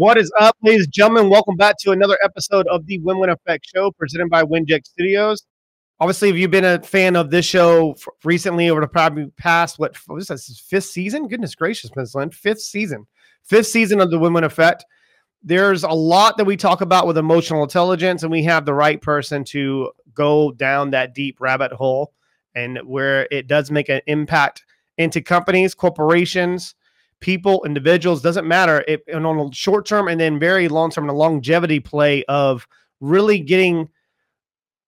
What is up, ladies and gentlemen? Welcome back to another episode of the Win Win Effect Show presented by Winject Studios. Obviously, if you've been a fan of this show recently over the probably past, what what is this, fifth season? Goodness gracious, Ms. Lynn, fifth season, fifth season of the Win Win Effect. There's a lot that we talk about with emotional intelligence, and we have the right person to go down that deep rabbit hole and where it does make an impact into companies, corporations, people, individuals, doesn't matter. It and on a short term and then very long term, the longevity play of really getting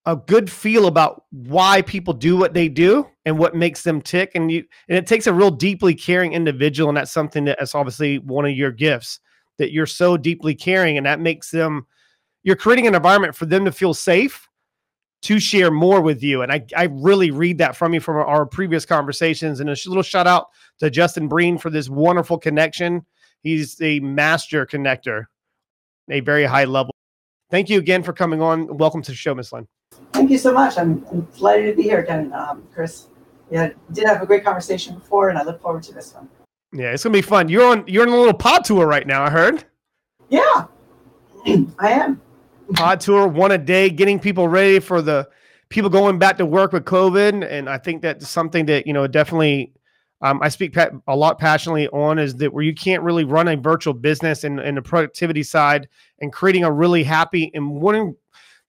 a good feel about why people do what they do and what makes them tick. And you and it takes a real deeply caring individual, and that's something that's obviously one of your gifts that you're so deeply caring, and that makes them you're creating an environment for them to feel safe to share more with you. And I, I really read that from you from our, our previous conversations. And a sh- little shout out to Justin Breen for this wonderful connection. He's a master connector, a very high level. Thank you again for coming on. Welcome to the show, Miss Lynn. Thank you so much. I'm, I'm delighted to be here again, um, Chris. Yeah, did have a great conversation before, and I look forward to this one. Yeah, it's gonna be fun. You're on you're on a little pod tour right now, I heard. Yeah, I am. Pod tour, one a day, getting people ready for the people going back to work with COVID. And I think that's something that, you know, definitely um, I speak a lot passionately on is that where you can't really run a virtual business and, the productivity side and creating a really happy and wanting,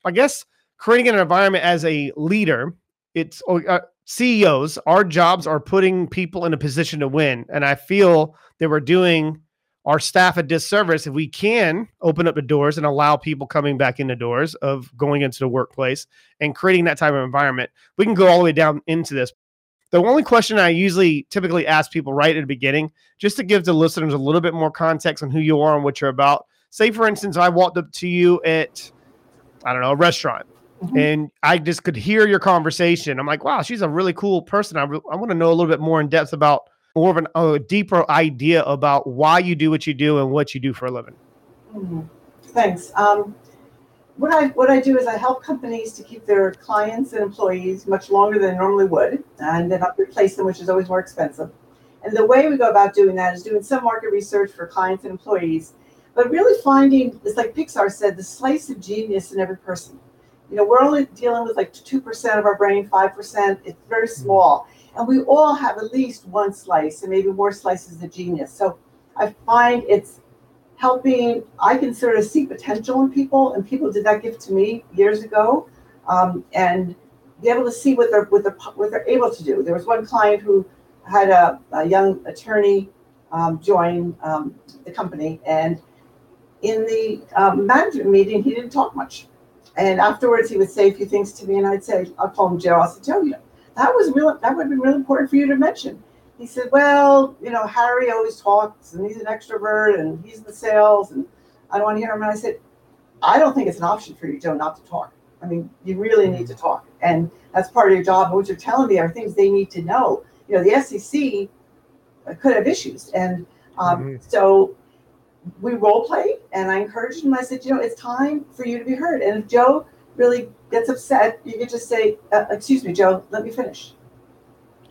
I guess, creating an environment as a leader. It's uh, CEOs, our jobs are putting people in a position to win. And I feel that we're doing our staff a disservice if we can open up the doors and allow people coming back in the doors of going into the workplace and creating that type of environment. We can go all the way down into this. The only question I usually typically ask people right at the beginning, just to give the listeners a little bit more context on who you are and what you're about. Say, for instance, I walked up to you at, I don't know, a restaurant Mhm. and I just could hear your conversation. I'm like, wow, she's a really cool person. I, re- I want to know a little bit more in depth about more of an, a deeper idea about why you do what you do and what you do for a living. Mhm. Thanks. Um, what I what I do is I help companies to keep their clients and employees much longer than they normally would, and then not replace them, which is always more expensive. And the way we go about doing that is doing some market research for clients and employees, but really finding it's like Pixar said, the slice of genius in every person. You know, we're only dealing with like two percent of our brain, five percent. It's very small, and we all have at least one slice, and maybe more slices of genius. So I find it's helping i can sort of see potential in people and people did that gift to me years ago um, and be able to see what they're what they're what they're able to do there was one client who had a, a young attorney um, join um, the company and in the um, management meeting he didn't talk much and afterwards he would say a few things to me and i'd say i'll call him joe i'll say joe you know that was real that would have been really important for you to mention he said, Well, you know, Harry always talks and he's an extrovert and he's in the sales and I don't want to hear him. And I said, I don't think it's an option for you, Joe, not to talk. I mean, you really need to talk. And that's part of your job. And what you're telling me are things they need to know. You know, the SEC could have issues. And um, Mhm. so we role play and I encouraged him. I said, You know, it's time for you to be heard. And if Joe really gets upset, you could just say, uh, Excuse me, Joe, let me finish.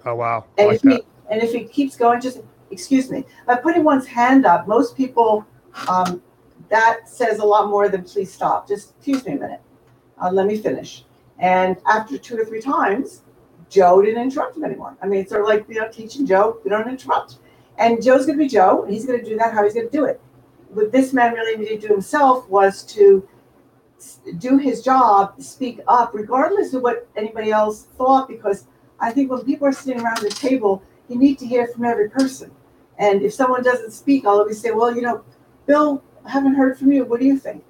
Oh, wow. And like if he and if he keeps going, just excuse me. By putting one's hand up, most people um, that says a lot more than please stop. Just excuse me a minute. Uh, let me finish. And after two or three times, Joe didn't interrupt him anymore. I mean, it's sort of like you know, teaching Joe, you don't interrupt. And Joe's going to be Joe, and he's going to do that how he's going to do it. What this man really needed to do himself was to do his job, speak up, regardless of what anybody else thought, because I think when people are sitting around the table, you need to hear from every person. And if someone doesn't speak, I'll always say, well, you know, Bill, I haven't heard from you. What do you think?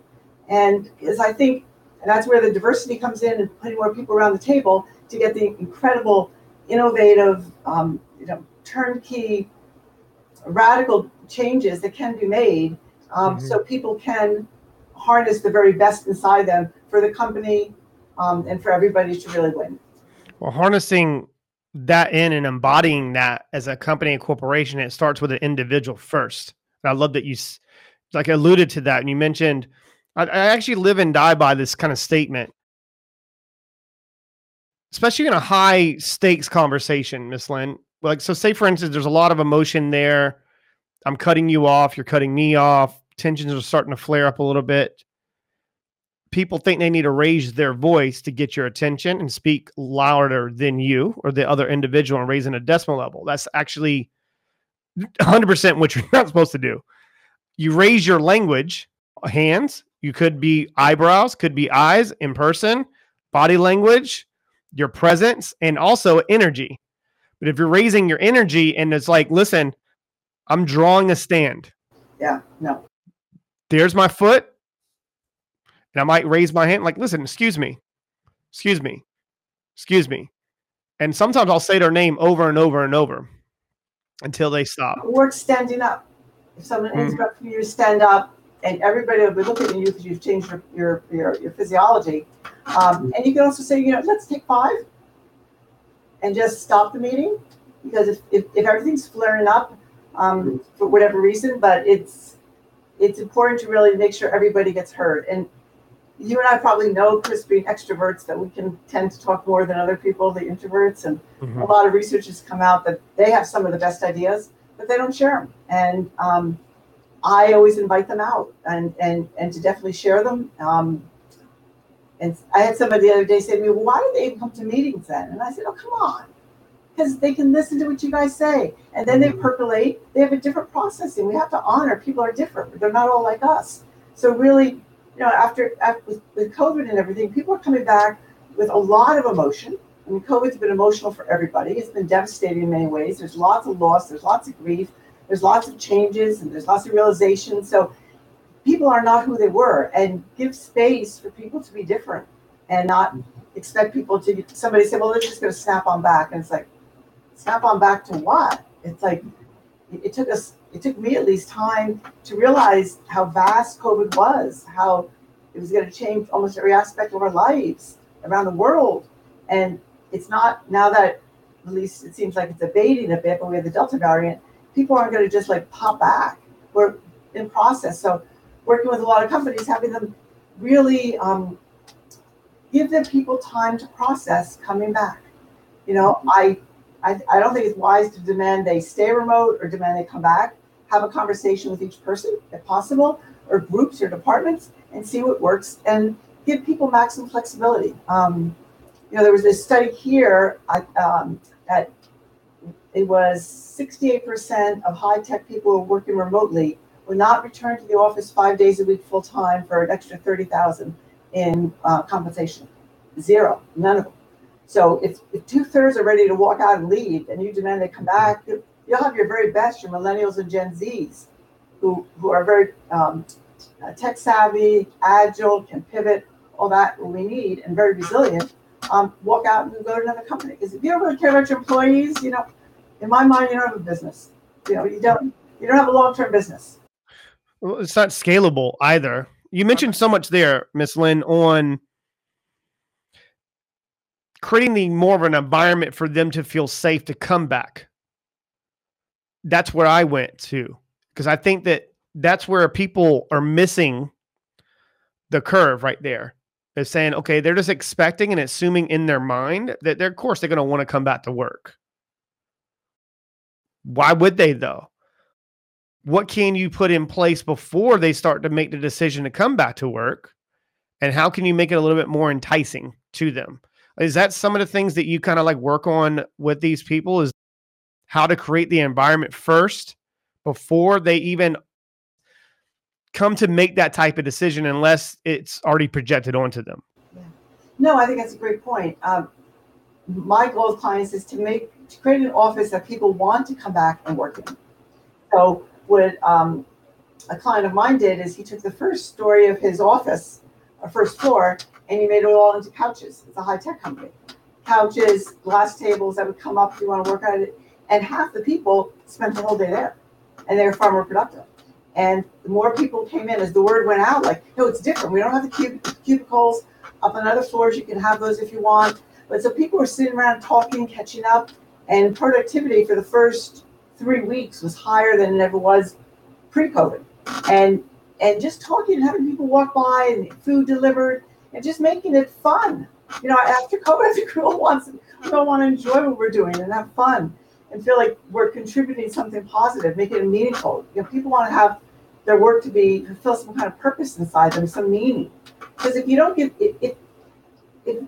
And as I think, and that's where the diversity comes in and putting more people around the table to get the incredible, innovative, um, you know, turnkey, radical changes that can be made um, Mhm. so people can harness the very best inside them for the company um, and for everybody to really win. Well, harnessing that in and embodying that as a company and corporation, it starts with an individual first. And I love that you like alluded to that. And you mentioned, I, I actually live and die by this kind of statement, especially in a high stakes conversation, Miss Lynn. Like, so say for instance, there's a lot of emotion there. I'm cutting you off. You're cutting me off. Tensions are starting to flare up a little bit. People think they need to raise their voice to get your attention and speak louder than you or the other individual and raising a decimal level. That's actually 100% what you're not supposed to do. You raise your language, hands, you could be eyebrows, could be eyes in person, body language, your presence, and also energy. But if you're raising your energy and it's like, listen, I'm drawing a stand. Yeah, no. There's my foot. And I might raise my hand, like, listen, excuse me, excuse me, excuse me. And sometimes I'll say their name over and over and over until they stop. Work standing up. If someone mm. interrupts you, stand up, and everybody will be looking at you because you've changed your your your, your physiology. Um, and you can also say, you know, let's take five and just stop the meeting because if, if, if everything's flaring up um, for whatever reason, but it's it's important to really make sure everybody gets heard. And you and I probably know, Chris, being extroverts, that we can tend to talk more than other people, the introverts. And mm-hmm. a lot of research has come out that they have some of the best ideas, but they don't share them. And um, I always invite them out and and and to definitely share them. Um, and I had somebody the other day say to me, well, "Why do they even come to meetings then?" And I said, "Oh, come on." Because they can listen to what you guys say, and then they mm-hmm. percolate. They have a different processing. We have to honor people are different. They're not all like us. So really, you know, after, after with, with COVID and everything, people are coming back with a lot of emotion. I mean, COVID's been emotional for everybody. It's been devastating in many ways. There's lots of loss. There's lots of grief there's lots of changes and there's lots of realization. So people are not who they were and give space for people to be different and not expect people to somebody say, well, they're just going to snap on back. And it's like, snap on back to what? It's like, it took us, it took me at least time to realize how vast COVID was, how it was going to change almost every aspect of our lives around the world. And it's not now that at least it seems like it's abating a bit, but we have the Delta variant people aren't going to just like pop back. We're in process. So working with a lot of companies, having them really um, give the people time to process coming back. You know, I, I I don't think it's wise to demand they stay remote or demand they come back. Have a conversation with each person if possible, or groups or departments, and see what works and give people maximum flexibility. Um, you know, there was this study here at, um, it was 68% of high tech people working remotely would not return to the office five days a week full time for an extra 30,000 in uh, compensation. Zero, none of them. So if, if two thirds are ready to walk out and leave, and you demand they come back, you'll have your very best, your millennials and Gen Zs, who who are very um, uh, tech savvy, agile, can pivot, all that we need, and very resilient. Um, walk out and go to another company. Because if you don't really care about your employees, you know, in my mind, you don't have a business. You know, you don't you don't have a long term business. Well, it's not scalable either. You mentioned so much there, Miss Lynn, on creating the more of an environment for them to feel safe to come back. That's where I went to because I think that that's where people are missing the curve right there. They're saying, okay, they're just expecting and assuming in their mind that they're, of course, they're going to want to come back to work. Why would they though? What can you put in place before they start to make the decision to come back to work? And how can you make it a little bit more enticing to them? Is that some of the things that you kind of like work on with these people? Is how to create the environment first before they even come to make that type of decision unless it's already projected onto them. No, I think that's a great point. Um, my goal with clients is to make to create an office that people want to come back and work in. So what um, a client of mine did is he took the first story of his office, a first floor, and he made it all into couches. It's a high tech company. Couches, glass tables that would come up if you want to work at it. And half the people spent the whole day there. And they were far more productive. And the more people came in, as the word went out, like, no, it's different. We don't have the cub- cubicles. Up on other floors, you can have those if you want. But so people were sitting around talking, catching up, and productivity for the first three weeks was higher than it ever was pre-COVID. And and just talking and having people walk by and food delivered and just making it fun. You know, after COVID, I think we want all want to enjoy what we're doing and have fun and feel like we're contributing something positive, making it meaningful. You know, people want to have their work to be fulfill some kind of purpose inside them, some meaning. Because if you don't give it, it, it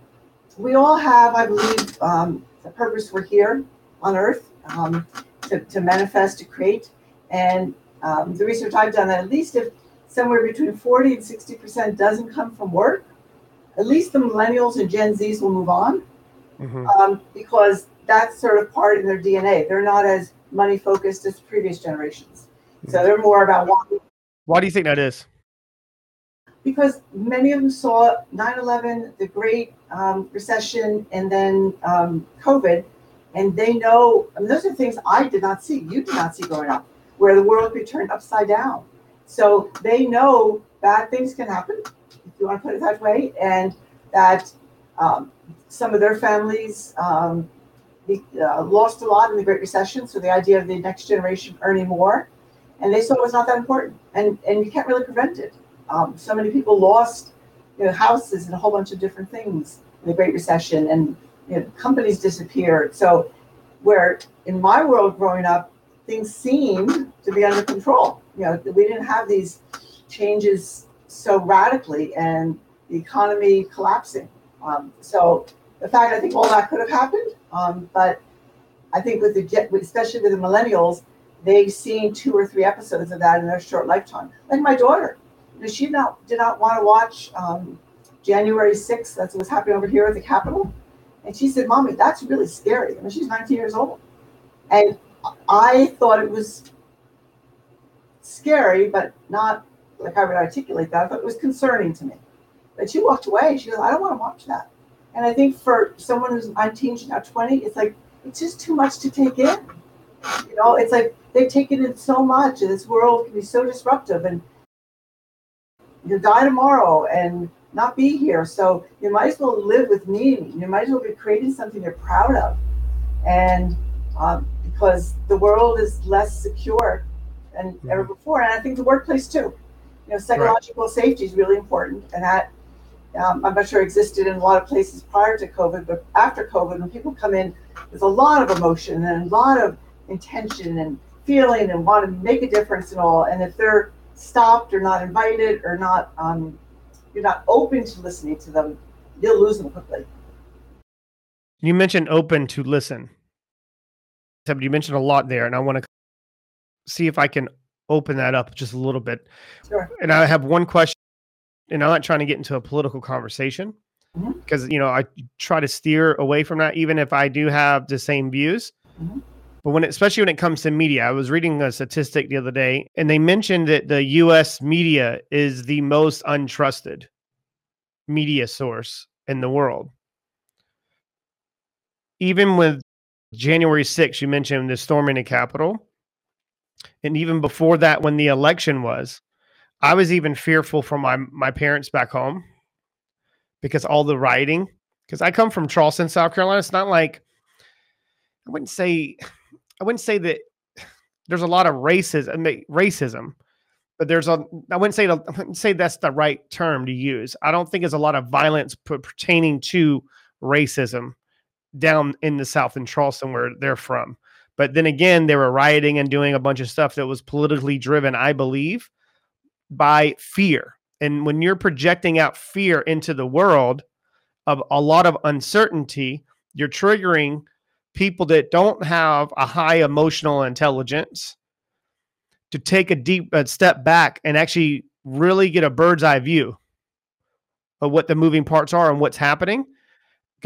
we all have, I believe, um, the purpose we're here on Earth um, to, to manifest, to create. And um, the research I've done that at least if somewhere between 40 and 60% doesn't come from work, at least the millennials and Gen Zs will move on mm-hmm. um, because that's sort of part in their DNA. They're not as money focused as previous generations. So they're more about wanting. Why do you think that is? Because many of them saw 9 11, the Great um, Recession, and then um, COVID, and they know, I mean, those are things I did not see, you did not see growing up, where the world could turn upside down. So they know bad things can happen, if you want to put it that way, and that um, some of their families um, uh, lost a lot in the Great Recession. So the idea of the next generation earning more and they saw it was not that important, and and you can't really prevent it. Um, so many people lost, you know, houses and a whole bunch of different things in the Great Recession, and you know, companies disappeared. So, where in my world growing up, things seemed to be under control. You know, we didn't have these changes so radically, and the economy collapsing. Um, so, the fact I think all that could have happened, um, but I think with the especially with the millennials they've seen two or three episodes of that in their short lifetime. Like my daughter, she not did not want to watch um, January 6th. That's what's happening over here at the Capitol. And she said, Mommy, that's really scary. I mean, she's 19 years old. And I thought it was scary, but not like I would articulate that. I thought it was concerning to me. But she walked away. She goes, I don't want to watch that. And I think for someone who's 19, she's now 20, it's like, it's just too much to take in. You know, it's like they've taken in so much, and this world can be so disruptive, and you'll die tomorrow and not be here. So you might as well live with meaning. You might as well be creating something you're proud of, and um, because the world is less secure than mm-hmm. ever before, and I think the workplace too. You know, psychological right. safety is really important, and that um, I'm not sure existed in a lot of places prior to COVID, but after COVID, when people come in, there's a lot of emotion and a lot of intention and feeling and want to make a difference and all. And if they're stopped or not invited or not, um, you're not open to listening to them, you'll lose them quickly. You mentioned open to listen. You mentioned a lot there, and I want to see if I can open that up just a little bit. Sure. And I have one question, and I'm not trying to get into a political conversation because mm-hmm. you know I try to steer away from that, even if I do have the same views. Mm-hmm. But when, it, especially when it comes to media, I was reading a statistic the other day, and they mentioned that the U.S. media is the most untrusted media source in the world. Even with January 6th, you mentioned the storming the Capitol. And even before that, when the election was, I was even fearful for my, my parents back home because all the rioting. Because I come from Charleston, South Carolina. It's not like, I wouldn't say I wouldn't say that there's a lot of racism, racism, but there's a. I wouldn't say I wouldn't say that's the right term to use. I don't think there's a lot of violence pertaining to racism down in the South in Charleston where they're from. But then again, they were rioting and doing a bunch of stuff that was politically driven, I believe, by fear. And when you're projecting out fear into the world of a lot of uncertainty, you're triggering people that don't have a high emotional intelligence to take a deep a step back and actually really get a bird's eye view of what the moving parts are and what's happening.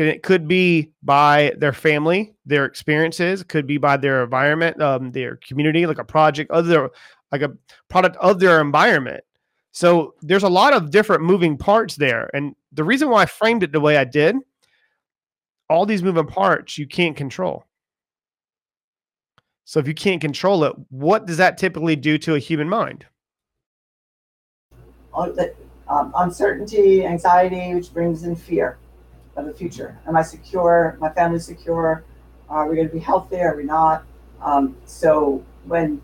It could be by their family, their experiences, could be by their environment, um, their community, like a project, other like a product of their environment. So there's a lot of different moving parts there. And the reason why I framed it the way I did all these moving parts you can't control. So if you can't control it, what does that typically do to a human mind? Um, uncertainty, anxiety, which brings in fear of the future. Am I secure? My family secure? Are we going to be healthy? Are we not? Um, so when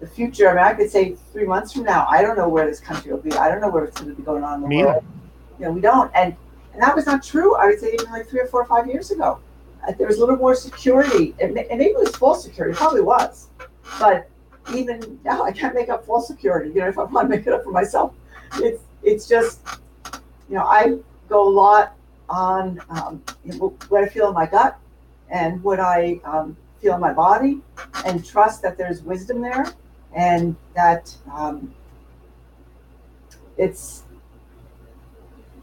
the future, I mean, I could say three months from now, I don't know where this country will be. I don't know where it's going to be going on in the Me world. You know, we don't. And and that was not true, I would say, even like three or four or five years ago. Uh, there was a little more security. And, and maybe it was false security, it probably was. But even now I can't make up false security. You know, if I want to make it up for myself, it's it's just you know I go a lot on um, what I feel in my gut and what I um, feel in my body, and trust that there's wisdom there, and that um, it's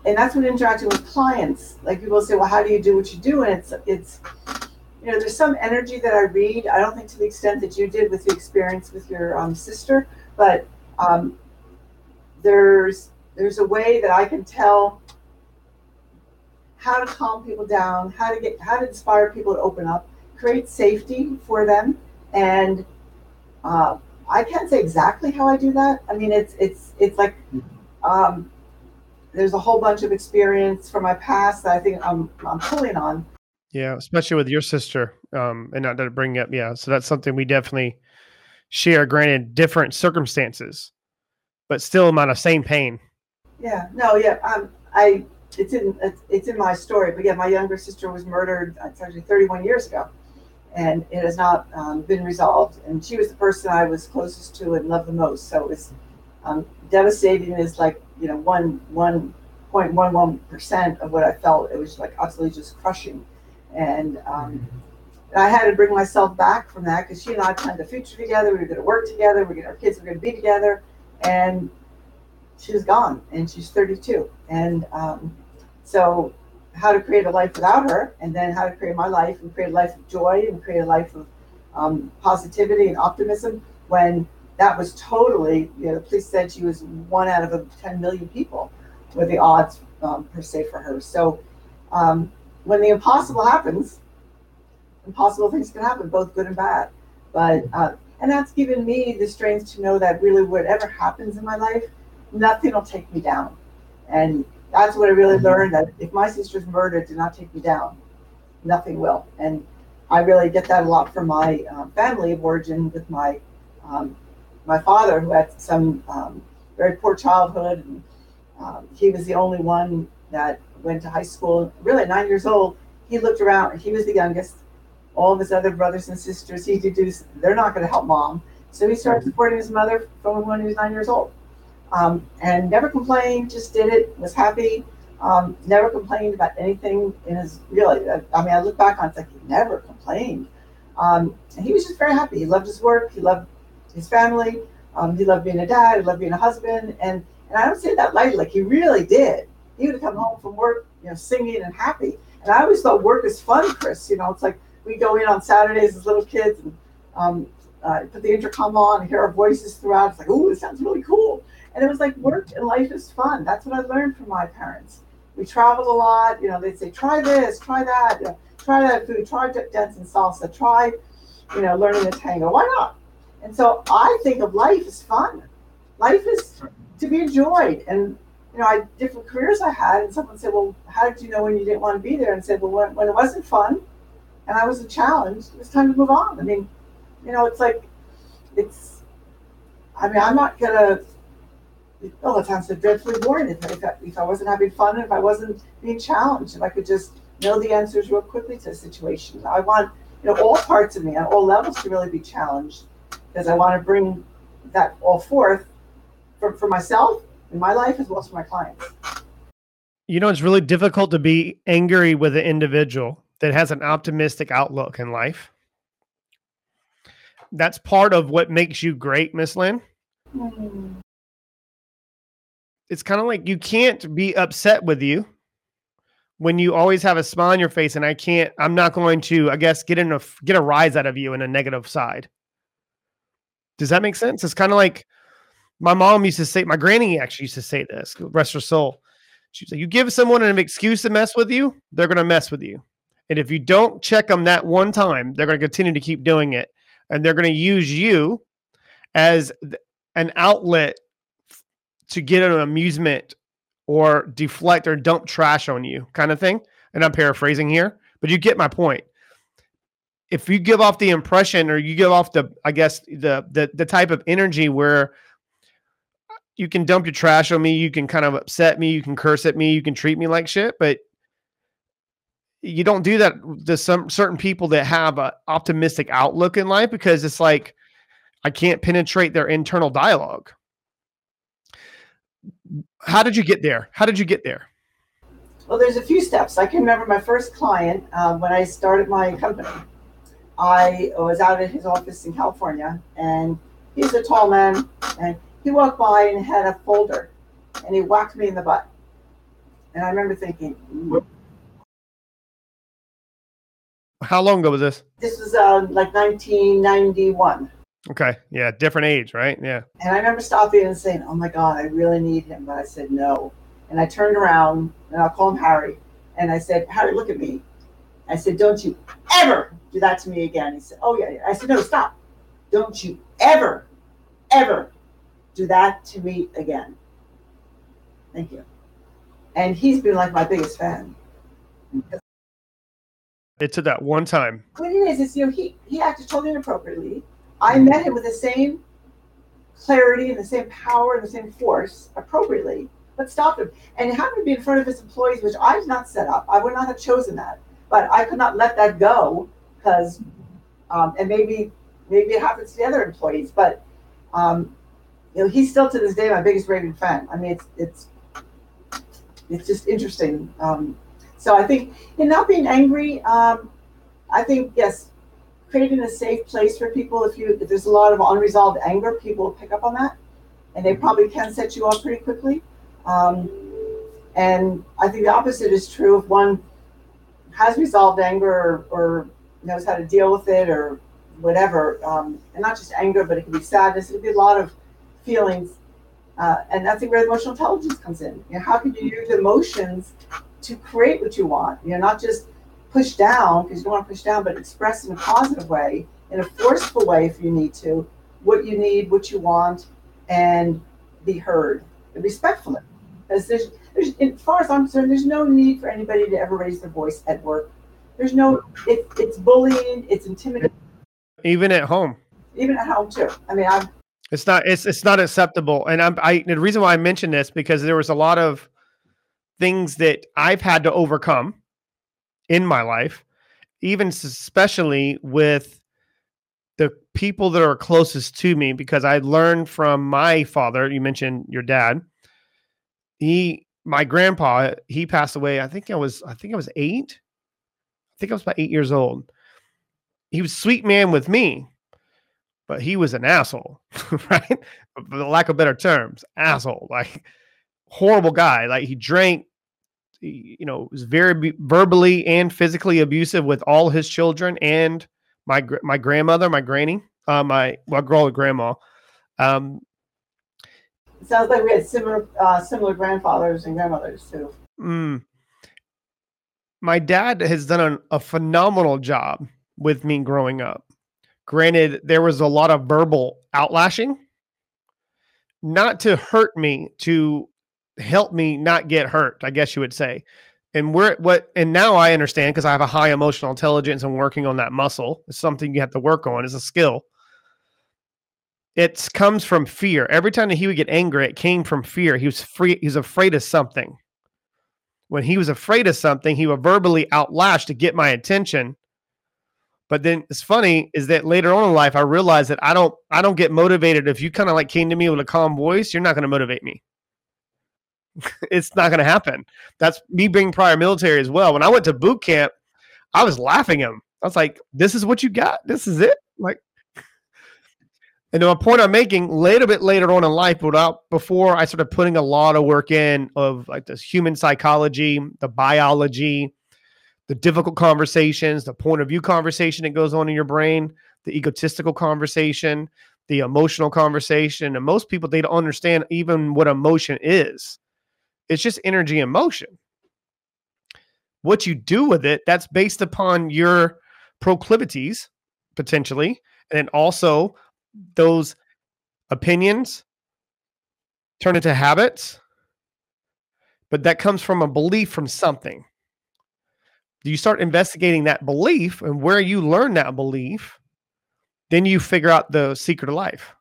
and that's when interacting with clients. Like people say, well, how do you do what you do? And it's it's you know, there's some energy that I read. I don't think to the extent that you did with the experience with your um, sister, but um, there's there's a way that I can tell how to calm people down, how to get how to inspire people to open up, create safety for them, and uh, I can't say exactly how I do that. I mean, it's it's it's like um, there's a whole bunch of experience from my past that I think I'm I'm pulling on yeah, especially with your sister, um, and not to bring up, yeah. So that's something we definitely share. Granted, different circumstances, but still amount of same pain. Yeah. No. Yeah. Um. I. It's in. It's in my story. But yeah, my younger sister was murdered. Uh, it's actually 31 years ago, and it has not um, been resolved. And she was the person I was closest to and loved the most. So it was um, devastating. Is like you know one one point one one percent of what I felt. It was like absolutely just crushing and um, I had to bring myself back from that because she and I planned a future together. We were going to work together. We are going our kids were going to be together, and she was gone, and she's 32. And um, so, how to create a life without her, and then how to create my life and create a life of joy and create a life of um, positivity and optimism when that was totally, you know, the police said she was one out of 10 million people were the odds um, per se for her. So um, when the impossible happens, impossible things can happen, both good and bad. But uh, and that's given me the strength to know that really whatever happens in my life, nothing will take me down. And that's what I really mm-hmm. learned that if my sister's murder did not take me down, nothing will. And I really get that a lot from my um, family of origin with my um, my father who had some um, very poor childhood. And, um, he was the only one that went to high school, really nine years old, he looked around. He was the youngest. All of his other brothers and sisters, he deduced they're not going to help mom. So he started mm-hmm. supporting his mother from when he was nine years old. Um, and never complained, just did it, was happy, um, never complained about anything in his really. I, mean, I look back on it, like he never complained. Um, and he was just very happy. He loved his work, he loved his family, um, he loved being a dad, he loved being a husband. And, and I don't say that lightly, like he really did he would come home from work, you know, singing and happy. And I always thought work is fun, Chris. You know, it's like we go in on Saturdays as little kids and um, uh, put the intercom on and hear our voices throughout. It's like, oh, this sounds really cool. And it was like work and life is fun. That's what I learned from my parents. We traveled a lot. You know, they'd say, try this, try that, you know, try that food, try dance and salsa, try, you know, learning the tango. Why not? And so I think of life as fun. Life is to be enjoyed. And you know, I different careers I had, and someone said, "Well, how did you know when you didn't want to be there?" And said, "Well, when, when it wasn't fun, and I was a challenge, it was time to move on." I mean, you know, it's like, it's. I mean, I'm not gonna. Oh, it sounds so dreadfully boring if, I, if I wasn't having fun, if I wasn't being challenged, if I could just know the answers real quickly to a situation. I want, you know, all parts of me on all levels to really be challenged because I want to bring that all forth for, for myself in my life as well as for my clients. You know, it's really difficult to be angry with an individual that has an optimistic outlook in life. That's part of what makes you great, Miss Lynn. Mm. It's kind of like you can't be upset with you when you always have a smile on your face, and I can't. I'm not going to, I guess, get in a get a rise out of you in a negative side. Does that make sense? It's kind of like my mom used to say, my granny actually used to say this, rest her soul. She said, You give someone an excuse to mess with you, they're going to mess with you. And if you don't check them that one time, they're going to continue to keep doing it. And they're going to use you as an outlet to get an amusement or deflect or dump trash on you, kind of thing. And I'm paraphrasing here, but you get my point. If you give off the impression or you give off the, I guess, the the the type of energy where you can dump your trash on me, you can kind of upset me, you can curse at me, you can treat me like shit, but you don't do that to some certain people that have an optimistic outlook in life because it's like I can't penetrate their internal dialogue. How did you get there? How did you get there? Well, there's a few steps. I can remember my first client uh, when I started my company. I was out at his office in California, and he's a tall man, and he walked by and had a folder, and he whacked me in the butt. And I remember thinking, "Ooh." How long ago was this? this was uh, like 1991. Okay. Yeah. Different age, right? Yeah. And I remember stopping and saying, "Oh my God, I really need him," but I said no. And I turned around, and I'll call him Harry, and I said, "Harry, look at me." I said, "Don't you ever do that to me again." He said, "Oh yeah." yeah." I said, "No, stop! Don't you ever, ever do that to me again." Thank you. And he's been like my biggest fan. It took that one time. What it is is, you know, he he acted totally inappropriately. I met him with the same clarity and the same power and the same force appropriately, but stopped him. And it happened to be in front of his employees, which I did not set up. I would not have chosen that, but I could not let that go because, um, and maybe maybe it happens to the other employees, but um, you know, he's still to this day my biggest raving fan. I mean, it's it's it's just interesting. Um, so I think in not being angry, um, I think yes, creating a safe place for people. If you if there's a lot of unresolved anger, people will pick up on that, and they probably can set you off pretty quickly. Um, and I think the opposite is true if one has resolved anger or, or knows how to deal with it or whatever, um, and not just anger, but it can be sadness. It can be a lot of feelings, uh, and that's where emotional intelligence comes in. You know, how can you use emotions to create what you want? You know, not just push down because you don't want to push down, but express in a positive way, in a forceful way if you need to, what you need, what you want, and be heard and respectfully. As there's, there's, as far as I'm concerned, there's no need for anybody to ever raise their voice at work. There's no, it, it's bullying, it's intimidating, Even at home. even at home too. I mean, I'm It's not it's it's not acceptable. And I'm I the reason why I mentioned this because there was a lot of things that I've had to overcome in my life, even especially with the people that are closest to me, because I learned from my father. You mentioned your dad. He my grandpa, he passed away. I think I was I think I was eight. I think I was about eight years old. He was sweet man with me, but he was an asshole, right? For the lack of better terms, asshole, like horrible guy. Like he drank, you know, was very verbally and physically abusive with all his children and my my grandmother, my granny, uh, my well, girl, grandma. Um, sounds like we had similar uh, similar grandfathers and grandmothers too. mm, my dad has done an, a phenomenal job with me growing up. Granted, there was a lot of verbal outlashing, not to hurt me, to help me not get hurt, I guess you would say. And we're what, and now I understand because I have a high emotional intelligence and working on that muscle. It's something you have to work on, it's a skill. It comes from fear. Every time that he would get angry, it came from fear. He was free, he was afraid of something. When he was afraid of something, he would verbally outlash to get my attention. But then it's funny is that later on in life, I realized that I don't I don't get motivated if you kind of like came to me with a calm voice, you're not going to motivate me. It's not going to happen. That's me being prior military as well. When I went to boot camp, I was laughing him. I was like, "This is what you got. This is it." Like, and the point I'm making, a little bit later on in life, without uh, before I started putting a lot of work in of like this human psychology, the biology, the difficult conversations, the point of view conversation that goes on in your brain, the egotistical conversation, the emotional conversation. And most people, they don't understand even what emotion is. It's just energy and motion. What you do with it, that's based upon your proclivities, potentially, and also those opinions turn into habits. But that comes from a belief from something Do you start investigating that belief and where you learn that belief, then you figure out the secret of life.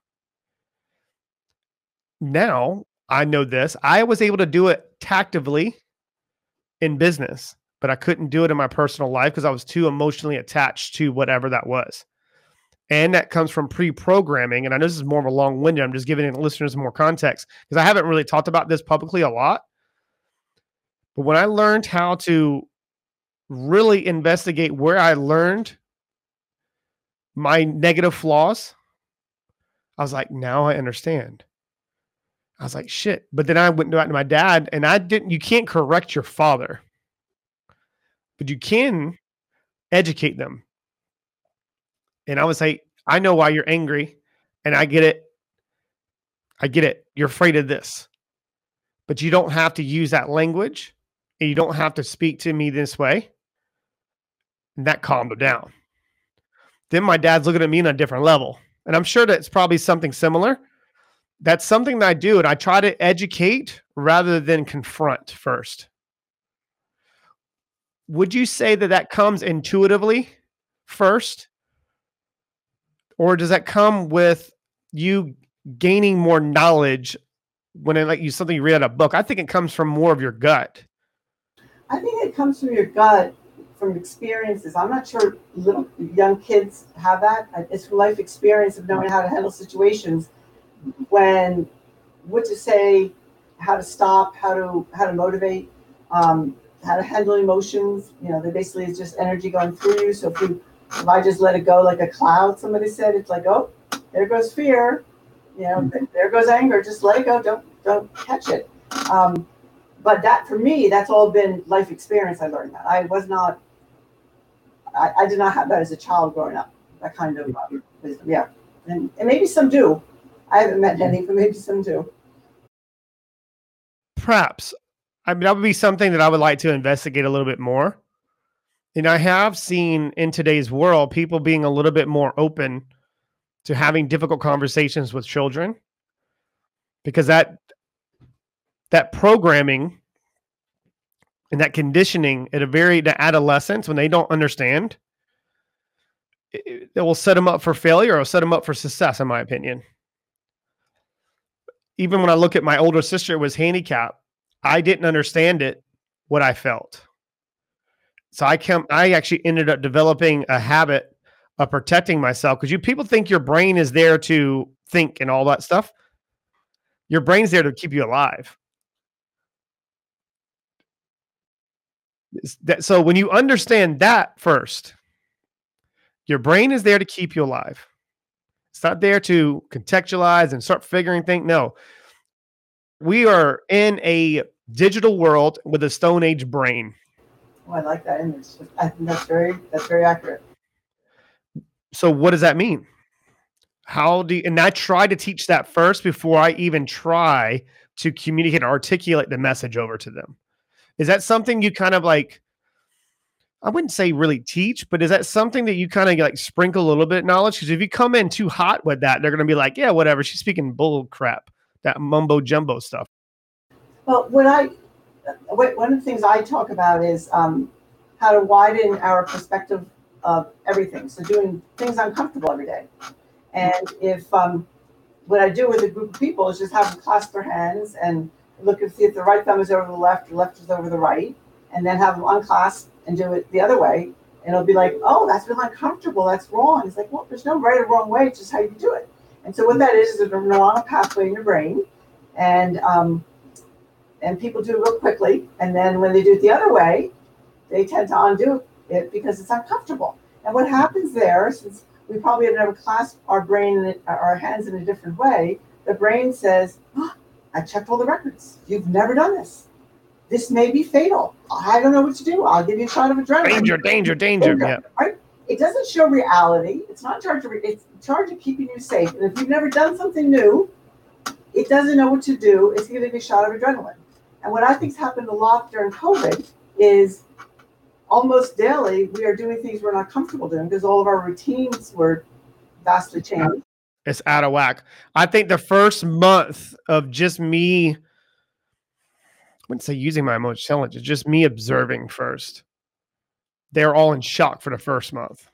Now I know this. I was able to do it tactively in business, but I couldn't do it in my personal life because I was too emotionally attached to whatever that was. and that comes from pre-programming. And I know this is more of a long-winded. I'm just giving listeners more context because I haven't really talked about this publicly a lot. But when I learned how to really investigate where I learned my negative flaws, I was like, now I understand. I was like, shit. But then I went back to my dad and I didn't, you can't correct your father, but you can educate them. And I was like, I know why you're angry and I get it. I get it. You're afraid of this, but you don't have to use that language and you don't have to speak to me this way. And that calmed him down. Then my dad's looking at me on a different level. And I'm sure that's probably something similar. That's something that I do. And I try to educate rather than confront first. Would you say that that comes intuitively first? Or does that come with you gaining more knowledge when it like you something you read in a book? I think it comes from more of your gut. I think it comes from your gut, from experiences. I'm not sure little young kids have that. It's from life experience of knowing how to handle situations when what to say, how to stop, how to how to motivate, um, how to handle emotions. You know, they basically is just energy going through you. So if you if I just let it go like a cloud, somebody said it's like, oh, there goes fear. You know, mm-hmm. there goes anger. Just let it go. Don't don't catch it. Um, but that for me, that's all been life experience. I learned that. I was not. I, I did not have that as a child growing up. That kind of um. Yeah, and, and maybe some do. I haven't met but maybe some do. Perhaps. I mean, that would be something that I would like to investigate a little bit more. And I have seen in today's world people being a little bit more open to having difficult conversations with children because that that programming and that conditioning at a very adolescence when they don't understand it, it will set them up for failure or set them up for success in my opinion even when I look at my older sister was handicapped, I didn't understand it, what I felt. So I come I actually ended up developing a habit of protecting myself because you people think your brain is there to think and all that stuff. Your brain's there to keep you alive. That, so when you understand that first, your brain is there to keep you alive. It's not there to contextualize and start figuring things. No, we are in a digital world with a Stone Age brain. Oh, I like that image. I think that's very that's very accurate. So what does that mean? How do you, and I try to teach that first before I even try to communicate and articulate the message over to them. Is that something you kind of like I wouldn't say really teach, but is that something that you kind of like sprinkle a little bit knowledge? Because if you come in too hot with that, they're going to be like, yeah, whatever. She's speaking bull crap, that mumbo jumbo stuff. Well, what I, one of the things I talk about is um, how to widen our perspective of everything. So doing things uncomfortable every day. And if um, what I do with a group of people is just have them clasp their hands and look and see if the right thumb is over the left, the left is over the right, and then have them unclasp and do it the other way. And it'll be like, oh, that's really uncomfortable. That's wrong. It's like, well, there's no right or wrong way. It's just how you do it. And so what that is is a neuronal pathway in your brain, and um, and people do it real quickly. And then when they do it the other way, they tend to undo it because it's uncomfortable. And what happens there, since we probably have never clasped our brain, our hands in a different way, the brain says, oh, "I checked all the records. You've never done this this may be fatal. I don't know what to do. I'll give you a shot of adrenaline. Danger, danger, danger. danger yeah. Right? It doesn't show reality. It's not in charge of it's in charge of keeping you safe. And if you've never done something new, it doesn't know what to do. It's giving you a shot of adrenaline. And what I think's happened a lot during COVID is almost daily we are doing things we're not comfortable doing because all of our routines were vastly changed. It's out of whack. I think the first month of just me wouldn't say using my emotional intelligence, just me observing first. They're all in shock for the first month.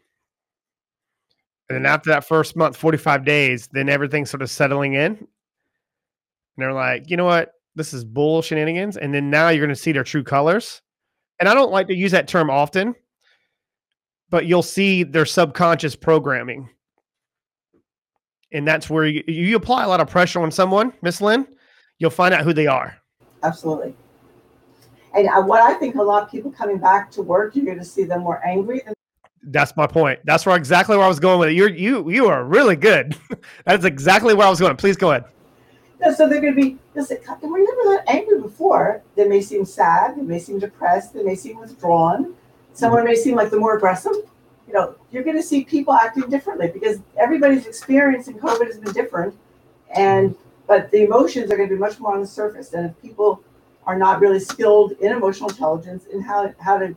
And then after that first month, 45 days, then everything's sort of settling in. And they're like, you know what? This is bull shenanigans. And then now you're going to see their true colors. And I don't like to use that term often, but you'll see their subconscious programming and that's where you, you apply a lot of pressure on someone, Miss Lynn. You'll find out who they are. Absolutely. And what I think a lot of people coming back to work, you're going to see them more angry than That's my point. That's where exactly where I was going with it. You're you you are really good. That's exactly where I was going. Please go ahead. Yeah, so they're going to be, listen, we were never that angry before. They may seem sad, they may seem depressed, they may seem withdrawn. Someone may seem like the more aggressive. You know, you're going to see people acting differently because everybody's experience in COVID has been different. And, but the emotions are going to be much more on the surface. And if people are not really skilled in emotional intelligence and how, how to,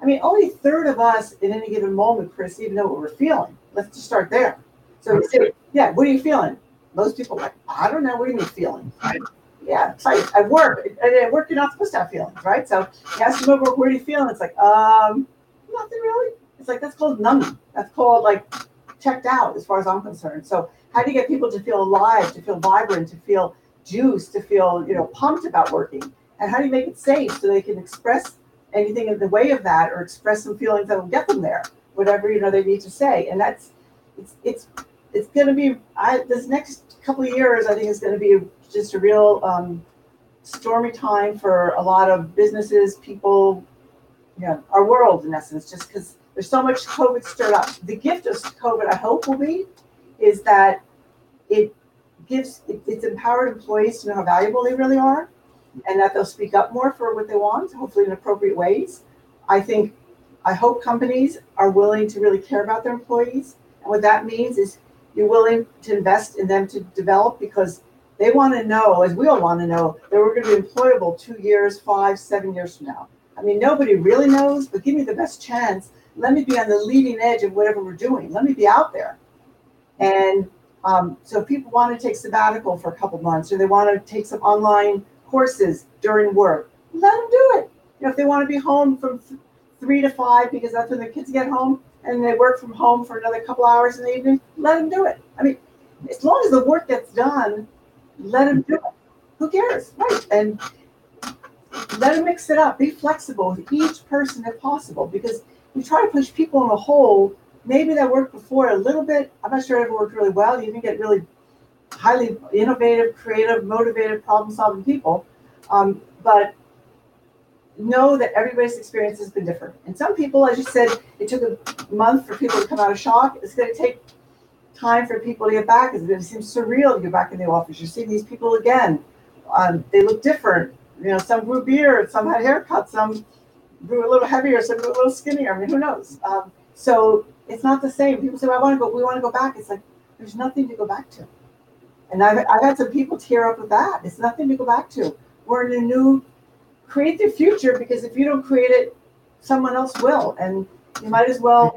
I mean, only a third of us in any given moment, Chris, even know what we're feeling. Let's just start there. So say, yeah, what are you feeling? most people are like, I don't know, what do you mean feeling? Right? Yeah, it's like at work. At work, you're not supposed to have feelings, right? So you ask them over, where do you feel? And it's like, um, nothing really. It's like, that's called numbing. That's called like checked out as far as I'm concerned. So how do you get people to feel alive, to feel vibrant, to feel juice, to feel, you know, pumped about working? And how do you make it safe so they can express anything in the way of that or express some feelings that will get them there, whatever, you know, they need to say. And that's, it's, it's, it's going to be I, this next couple of years. I think is going to be just a real um, stormy time for a lot of businesses, people, you know, our world in essence. Just because there's so much COVID stirred up. The gift of COVID, I hope, will be is that it gives it, it's empowered employees to know how valuable they really are, and that they'll speak up more for what they want, hopefully in appropriate ways. I think I hope companies are willing to really care about their employees. And what that means is you're willing to invest in them to develop because they want to know, as we all want to know, that we're going to be employable two years, five, seven years from now. I mean, nobody really knows, but give me the best chance. Let me be on the leading edge of whatever we're doing. Let me be out there. And um, so if people want to take sabbatical for a couple months or they want to take some online courses during work, let them do it. You know, if they want to be home from th- three to five because that's when the kids get home, and they work from home for another couple hours in the evening, let them do it. I mean, as long as the work gets done, let them do it. Who cares? Right. And let them mix it up. Be flexible with each person if possible because we try to push people in a hole. Maybe that worked before a little bit. I'm not sure it ever worked really well. You can get really highly innovative, creative, motivated, problem solving people. Um, but know that everybody's experience has been different. And some people, as you said, it took a month for people to come out of shock. It's going to take time for people to get back. It's going to seem surreal to get back in the office. You're seeing these people again. Um, they look different. You know, some grew beard, some had haircuts, some grew a little heavier, some grew a little skinnier. I mean, who knows? Um, so it's not the same. People say, well, "I want to go. We want to go back." It's like there's nothing to go back to. And I've, I've had some people tear up with that. It's nothing to go back to. We're in a new create the future because if you don't create it, someone else will, and you might as well.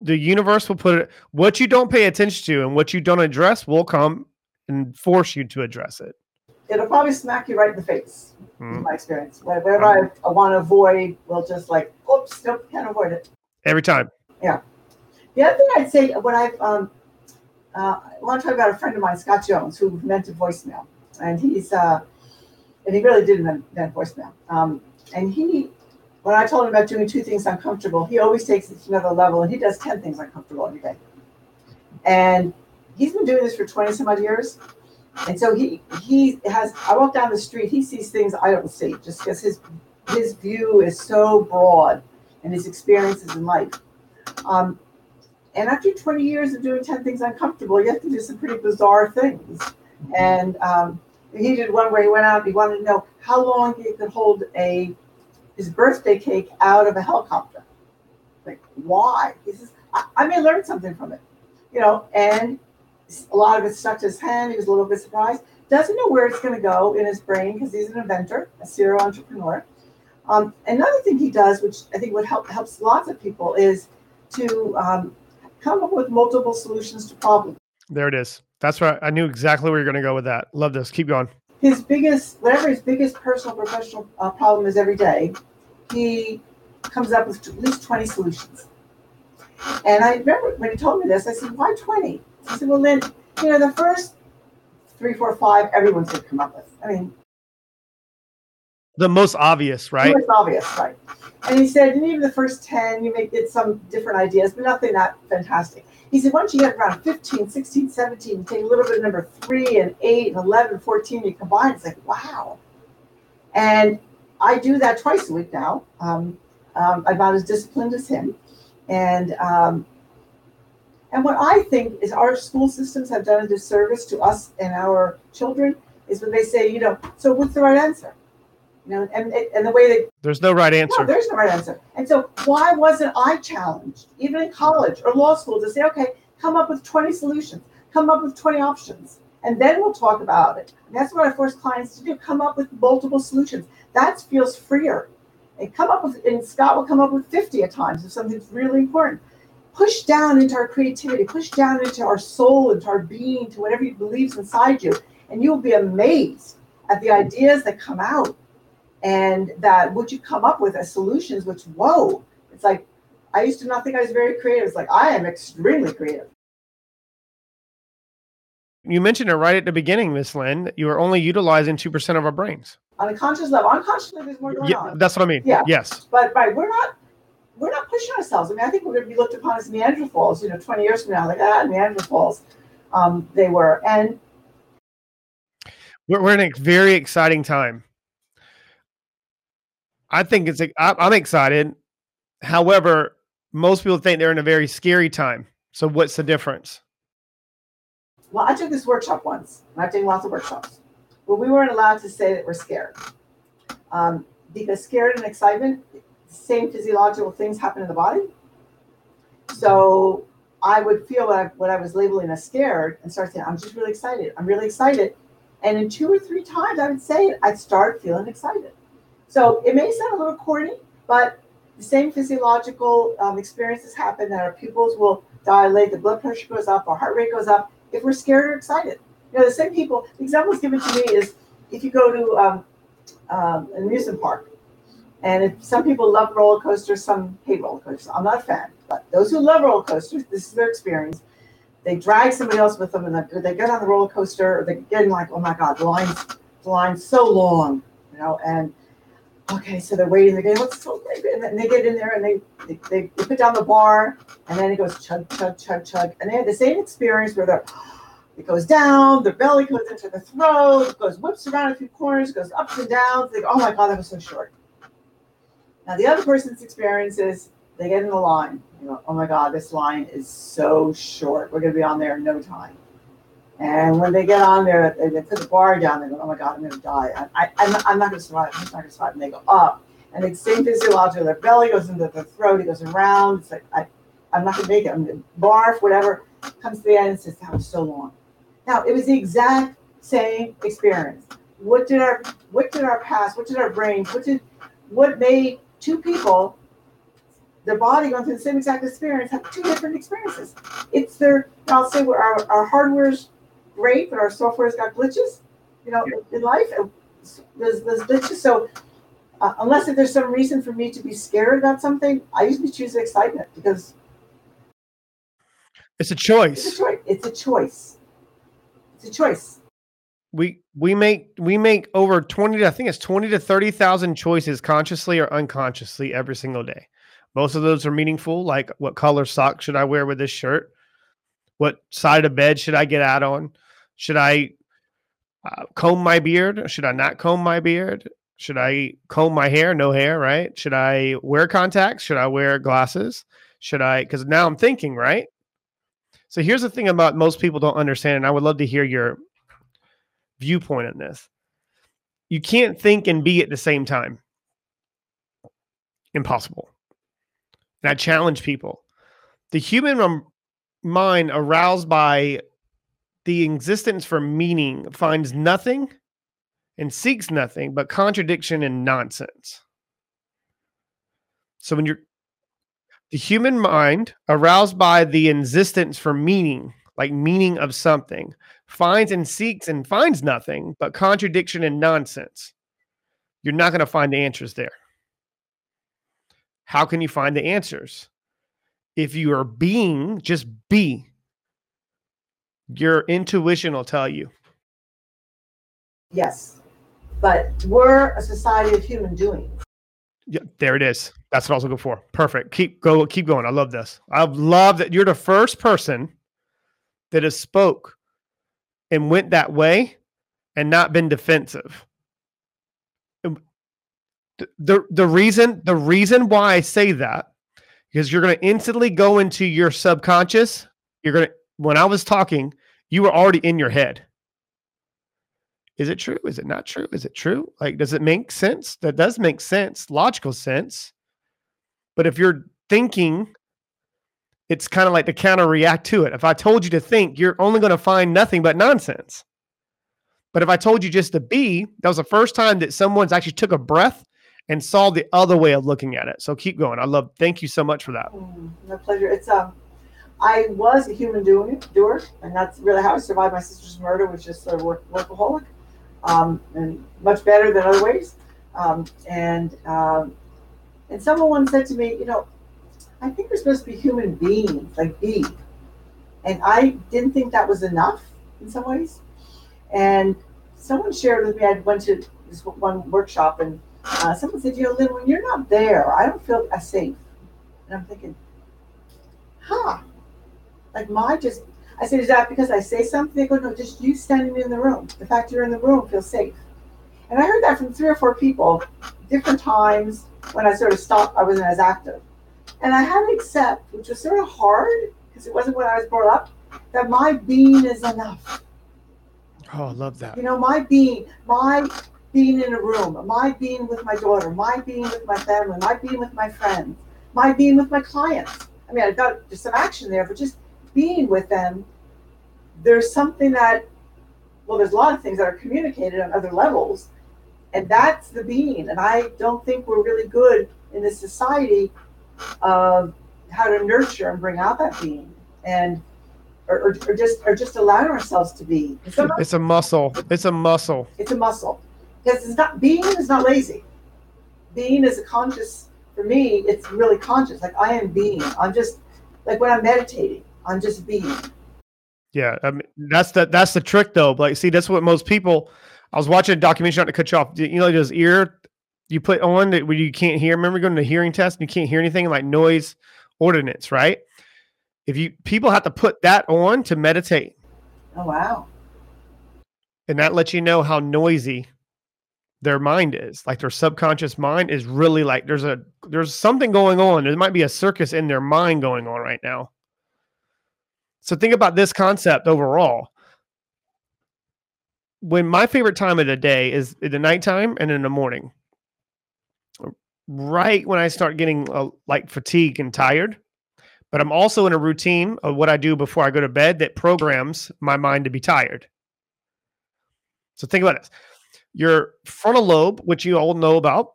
The universe will put it. What you don't pay attention to and what you don't address will come and force you to address it. It'll probably smack you right in the face. Mm-hmm. In my experience, whatever I, I want to avoid, will just like, oops, nope, can't avoid it. Every time. Yeah. The other thing I'd say, when I've, um, uh, I want to talk about a friend of mine, Scott Jones, who invented voicemail, and he's uh, and he really did invent voicemail. Um, and he, when I told him about doing two things uncomfortable, he always takes it to another level, and he does ten things uncomfortable every day. And he's been doing this for twenty some odd years, and so he he has. I walk down the street, he sees things I don't see, just because his his view is so broad and his experiences in life. Um, and after 20 years of doing 10 things uncomfortable, you have to do some pretty bizarre things. And um, he did one where he went out. He wanted to know how long he could hold a his birthday cake out of a helicopter. Like why? He says, I, I may learn something from it, you know. And a lot of it stuck to his hand. He was a little bit surprised. Doesn't know where it's going to go in his brain because he's an inventor, a serial entrepreneur. Um, another thing he does, which I think would help helps lots of people, is to um, come up with multiple solutions to problems. There it is. That's right. I knew exactly where you're going to go with that. Love this. Keep going. His biggest, whatever his biggest personal professional uh, problem is every day, he comes up with at least 20 solutions. And I remember when he told me this, I said, why 20? He said, well, then, you know, the first three, four, five, everyone's going to come up with. I mean, the most obvious, right? The most obvious, right. And he said, even the first 10, you may get some different ideas, but nothing that fantastic. He said, once you get around 15, 16, 17, you take a little bit of number three and eight and 11, 14, you combine, it's like, wow. And I do that twice a week now. Um, um, I'm not as disciplined as him. And um, and what I think is our school systems have done a disservice to us and our children is when they say, you know, so what's the right answer? You know, and and the way they there's no right answer. No, there's no right answer. And so why wasn't I challenged, even in college or law school, to say, okay, come up with 20 solutions, come up with 20 options, and then we'll talk about it. And that's what I force clients to do: come up with multiple solutions. That feels freer. And come up with, and Scott will come up with 50 at times if something's really important. Push down into our creativity, push down into our soul, into our being, to whatever you believes inside you, and you'll be amazed at the ideas that come out and that what you come up with as solutions, which, whoa, it's like, I used to not think I was very creative. It's like, I am extremely creative. You mentioned it right at the beginning, Miss Lynn. You are only utilizing 2% of our brains. On a conscious level, unconsciously, there's more going yeah, on. That's what I mean. Yeah. Yes. But, right, we're not we're not pushing ourselves. I mean, I think we're going to be looked upon as Neanderthals, you know, 20 years from now, like, ah, Neanderthals, um, they were. And we're, we're in a very exciting time. I think it's, I'm excited. However, most people think they're in a very scary time. So what's the difference? Well, I took this workshop once, and I've taken lots of workshops, but we weren't allowed to say that we're scared. Um, because scared and excitement, same physiological things happen in the body. So I would feel what I, what I was labeling as scared and start saying, I'm just really excited. I'm really excited. And in two or three times I would say it, I'd start feeling excited. So it may sound a little corny, but the same physiological um, experiences happen that our pupils will dilate, the blood pressure goes up, our heart rate goes up if we're scared or excited. You know, the same people, the example given to me is if you go to um, um, an amusement park, and if some people love roller coasters, some hate roller coasters. I'm not a fan, but those who love roller coasters, this is their experience. They drag somebody else with them, and they get on the roller coaster, or they're getting like, oh my god, the line's the line's so long, you know, and okay, so they're waiting. They're getting so great, and then they get in there and they, they they put down the bar, and then it goes chug chug chug chug, and they have the same experience where they're it goes down, their belly goes into the throat, it goes whips around a few corners, goes up and down. They go, oh my god, that was so short. Now the other person's experience is they get in the line. You know, oh my god, this line is so short. We're going to be on there in no time. And when they get on there, they, they put the bar down. They go, "Oh my God, I'm going to die. I, I, am not, I'm not going to survive. I'm not going to survive." And they go up, and the same physiological. Their belly goes into the throat. It goes around. It's like I, I'm not going to make it. I'm going to barf. Whatever comes to the end and says, "That was so long." Now it was the exact same experience. What did our What did our past? What did our brains? What did What made two people their body going through the same exact experience have two different experiences. It's their, I'll say, our, our hardware's great, but our software's got glitches, you know, in life. There's, there's glitches. So uh, unless if there's some reason for me to be scared about something, I usually choose excitement because it's a choice. It's a choice. It's a choice. It's a choice. We we make we make over twenty. To, I think it's twenty to thirty thousand choices, consciously or unconsciously, every single day. Most of those are meaningful, like what color sock should I wear with this shirt? What side of bed should I get out on? Should I uh, comb my beard? Should I not comb my beard? Should I comb my hair? No hair, right? Should I wear contacts? Should I wear glasses? Should I? Because now I'm thinking, right? So here's the thing about most people don't understand, and I would love to hear your viewpoint on this. You can't think and be at the same time. Impossible. And I challenge people. The human mind aroused by the existence for meaning finds nothing and seeks nothing but contradiction and nonsense. So when you're the human mind aroused by the existence for meaning, like meaning of something, finds and seeks and finds nothing but contradiction and nonsense. You're not going to find the answers there. How can you find the answers? If you are being, just be. Your intuition will tell you. Yes. But we're a society of human doing. Yeah, there it is. That's what I was looking for. Perfect. Keep go. Keep going. I love this. I love that you're the first person that has spoke and went that way and not been defensive. Um, the the reason the reason why I say that because you're going to instantly go into your subconscious. You're going to when I was talking, you were already in your head. Is it true? Is it not true? Is it true? Like, does it make sense? That does make sense, logical sense. But if you're thinking, it's kind of like to counter react to it. If I told you to think, you're only going to find nothing but nonsense. But if I told you just to be, that was the first time that someone's actually took a breath and saw the other way of looking at it. So keep going. I love. Thank you so much for that. Mm, my pleasure. It's um, I was a human doing doer, and that's really how I survived my sister's murder, which is a work, workaholic um, and much better than other ways. Um, and um, and someone once said to me, you know, I think we're supposed to be human beings, like be. And I didn't think that was enough in some ways. And someone shared with me, I went to this one workshop, and uh, someone said, you know, Lynn, when you're not there, I don't feel as safe. And I'm thinking, huh? Like my just I said, is that because I say something? They go, no, just you standing in the room. The fact you're in the room feels safe. And I heard that from three or four people, different times when I sort of stopped, I wasn't as active. And I had to accept, which was sort of hard because it wasn't when I was brought up, that my being is enough. Oh, I love that. You know, my being, my being in a room, my being with my daughter, my being with my family, my being with my friends, my being with my clients. I mean, I've got just some action there, but just being with them, there's something that, well, there's a lot of things that are communicated on other levels, and that's the being. And I don't think we're really good in this society of how to nurture and bring out that being, and or, or, or just or just allowing ourselves to be. It's a, it's a muscle. It's a muscle. It's a muscle because it's not being is not lazy. Being is a conscious. For me, it's really conscious. Like I am being. I'm just like when I'm meditating. I'm just being. Yeah, I mean, that's the that's the trick though. Like, see, that's what most people. I was watching a documentary not to cut you off. You know, those ear you put on that where you can't hear. Remember going to the hearing test and you can't hear anything like noise ordinance, right? If you people have to put that on to meditate. Oh wow. And that lets you know how noisy their mind is. Like their subconscious mind is really like there's a there's something going on. There might be a circus in their mind going on right now. So think about this concept overall. When my favorite time of the day is in the nighttime and in the morning, right when I start getting uh, like fatigue and tired, but I'm also in a routine of what I do before I go to bed that programs my mind to be tired. So think about this. Your frontal lobe, which you all know about,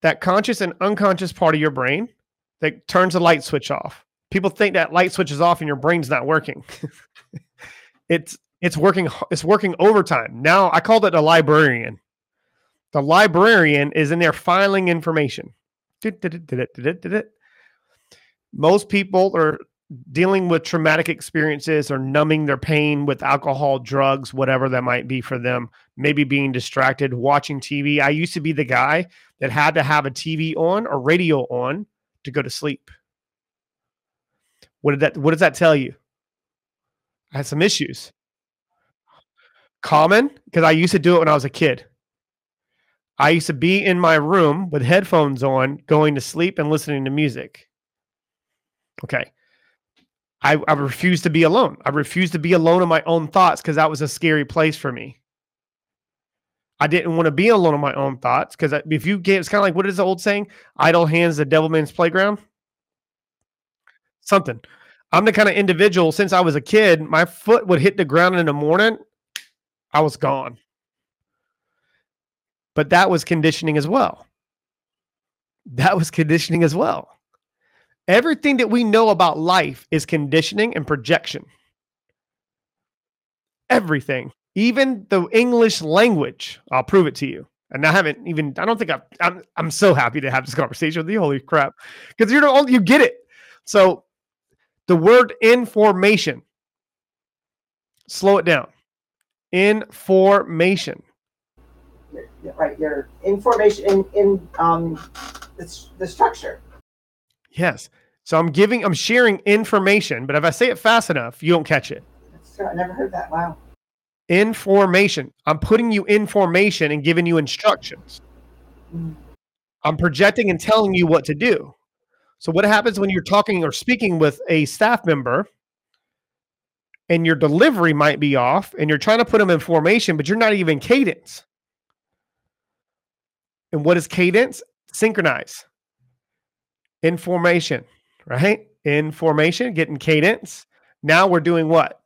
that conscious and unconscious part of your brain that turns the light switch off people think that light switches off and your brain's not working. it's it's working it's working overtime. Now I called it a librarian. The librarian is in there filing information. Most people are dealing with traumatic experiences or numbing their pain with alcohol, drugs, whatever that might be for them, maybe being distracted, watching TV. I used to be the guy that had to have a TV on or radio on to go to sleep. What did that what does that tell you? I had some issues. Common because I used to do it when I was a kid. I used to be in my room with headphones on, going to sleep and listening to music. Okay. I, I refused to be alone. I refused to be alone in my own thoughts because that was a scary place for me. I didn't want to be alone in my own thoughts because if you get, it's kind of like what is the old saying? Idle hands, the devil man's playground something. I'm the kind of individual since I was a kid, my foot would hit the ground in the morning, I was gone. But that was conditioning as well. That was conditioning as well. Everything that we know about life is conditioning and projection. Everything, even the English language. I'll prove it to you. And I haven't even, I don't think I've, I'm, I'm so happy to have this conversation with you. Holy crap. Because you're the only, you get it. So the word information. Slow it down. Information. right, your information in, in um, the, the structure. Yes. So I'm giving, I'm sharing information, but if I say it fast enough, you don't catch it. That's true. I never heard that. Wow. Information. I'm putting you information and giving you instructions. Mm. I'm projecting and telling you what to do. So what happens when you're talking or speaking with a staff member and your delivery might be off and you're trying to put them in formation, but you're not even cadence. And what is cadence? Synchronize. Information, right? Information, getting cadence. Now we're doing what?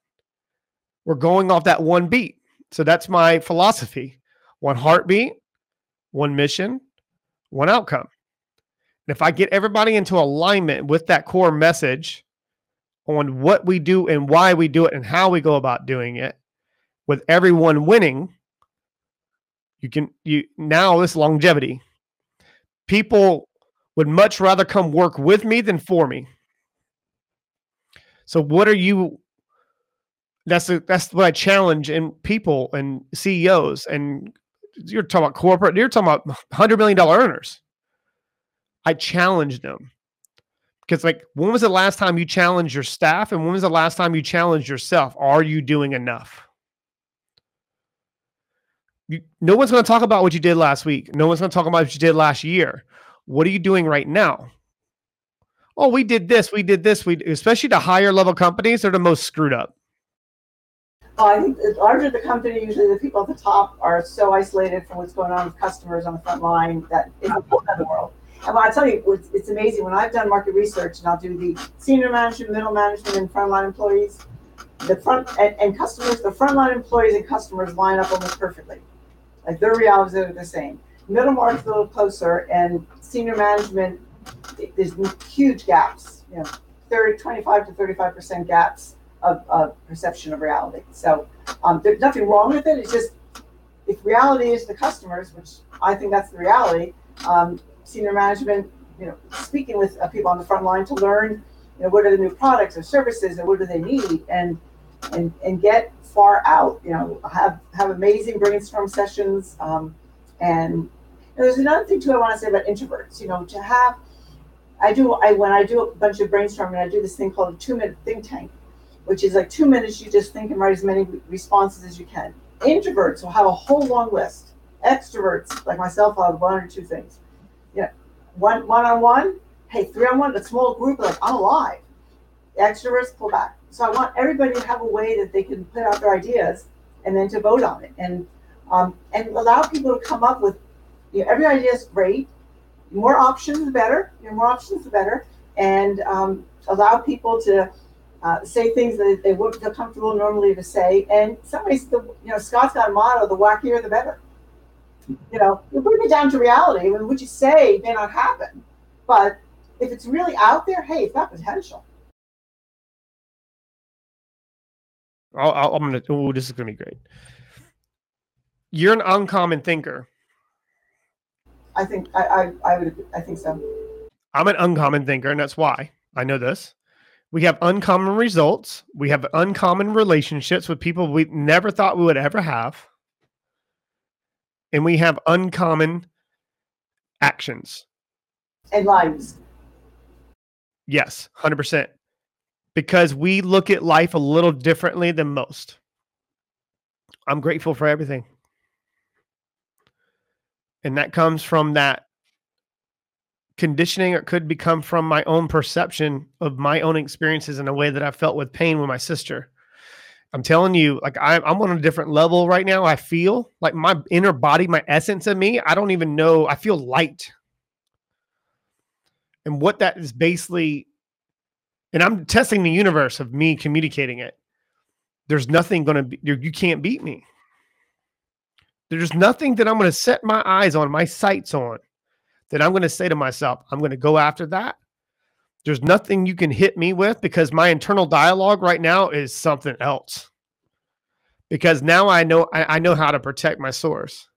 We're going off that one beat. So that's my philosophy. One heartbeat, one mission, one outcome. If I get everybody into alignment with that core message on what we do and why we do it and how we go about doing it, with everyone winning, you can you now this longevity. People would much rather come work with me than for me. So what are you that's the, that's what I challenge in people and CEOs and you're talking about corporate, you're talking about hundred million dollar earners. I challenge them because, like, when was the last time you challenged your staff, and when was the last time you challenged yourself? Are you doing enough? You, no one's going to talk about what you did last week. No one's going to talk about what you did last year. What are you doing right now? Oh, we did this. We did this. We especially the higher level companies are the most screwed up. Well, I think the larger the company, usually the people at the top are so isolated from what's going on with customers on the front line that it's a whole other world. And I tell you, it's, it's amazing when I've done market research and I'll do the senior management, middle management, and frontline employees. The front and, and customers, the frontline employees and customers line up almost perfectly. Like their realities are the same. Middle market's a little closer, and senior management, there's huge gaps. You know, 30, 25 to 35 percent gaps of, of perception of reality. So um, there's nothing wrong with it. It's just if reality is the customers, which I think that's the reality. Um, senior management, you know, speaking with uh, people on the front line to learn, you know, what are the new products or services and what do they need, and and and get far out. You know, have have amazing brainstorm sessions. Um, and know, there's another thing too I want to say about introverts. You know, to have I do I when I do a bunch of brainstorming, I do this thing called a two minute think tank, which is like two minutes. You just think and write as many responses as you can. Introverts will have a whole long list. Extroverts, like myself, will have one or two things. One one on one. Hey, three on one. A small group, like I'm alive. Extroverts pull back. So I want everybody to have a way that they can put out their ideas and then to vote on it and um, and allow people to come up with. You know, every idea is great. More options, the better. You know, more options, the better. And um, allow people to uh, say things that they wouldn't feel comfortable normally to say. And some ways, the you know, Scott's got a motto: the wackier, the better. You know, you bring it down to reality. I mean, what you say may not happen, but if it's really out there, hey, it's got potential. I'll, I'll, I'm gonna. Oh, this is gonna be great. You're an uncommon thinker. I think I, I, I would I think so. I'm an uncommon thinker, and that's why I know this. We have uncommon results. We have uncommon relationships with people we never thought we would ever have. And we have uncommon actions. And lives. Yes, 100%. Because we look at life a little differently than most. I'm grateful for everything. And that comes from that conditioning or it could become from my own perception of my own experiences in a way that I felt with pain with my sister. I'm telling you, like I'm, I'm on a different level right now. I feel like my inner body, my essence of me, I don't even know. I feel light. And what that is basically, and I'm testing the universe of me communicating it. There's nothing going to be, you you can't beat me. There's nothing that I'm going to set my eyes on, my sights on, that I'm going to say to myself, I'm going to go after that. There's nothing you can hit me with because my internal dialogue right now is something else. Because now I know I, I know how to protect my source.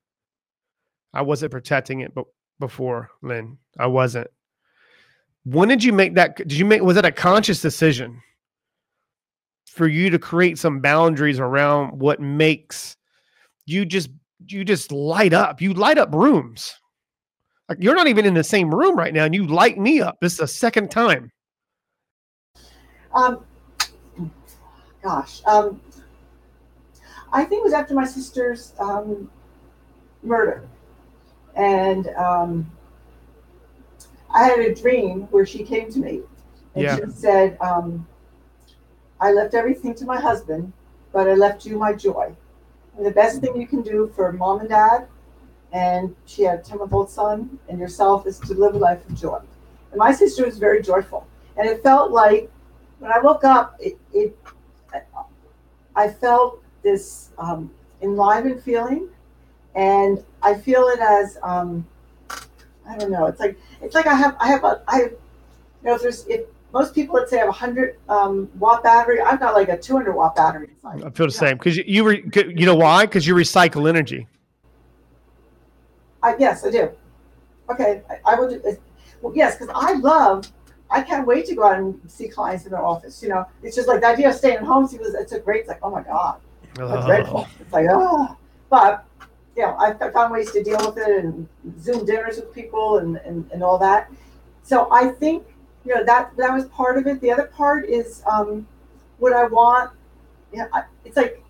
I wasn't protecting it but before, Lynn. I wasn't. When did you make that? Did you make was it a conscious decision for you to create some boundaries around what makes you just you just light up. You light up rooms. Like you're not even in the same room right now, and you light me up. This is the second time. Um, gosh, um, I think it was after my sister's um, murder, and um, I had a dream where she came to me and Yeah. she said, um, "I left everything to my husband, but I left you my joy. And the best thing you can do for mom and dad, and she had a ten-month-old son, and yourself is to live a life of joy." And my sister was very joyful, and it felt like when I woke up, it, it I felt this um, enlivened feeling, and I feel it as um, I don't know. It's like it's like I have I have a I have, you know if there's if most people let's say have a hundred um, watt battery, I've got like a two hundred watt battery. inside. I feel the same because you, you were you know why? Because you recycle energy. I, yes, I do. Okay, I, I will do. Well, yes, because I love. I can't wait to go out and see clients in their office. You know, it's just like the idea of staying at home. Because it's a great. It's like, oh my god, That's Oh. dreadful. It's like, oh, but you know, I've found ways to deal with it and Zoom dinners with people and, and, and all that. So I think, you know, that that was part of it. The other part is um, what I want. You know, I, it's like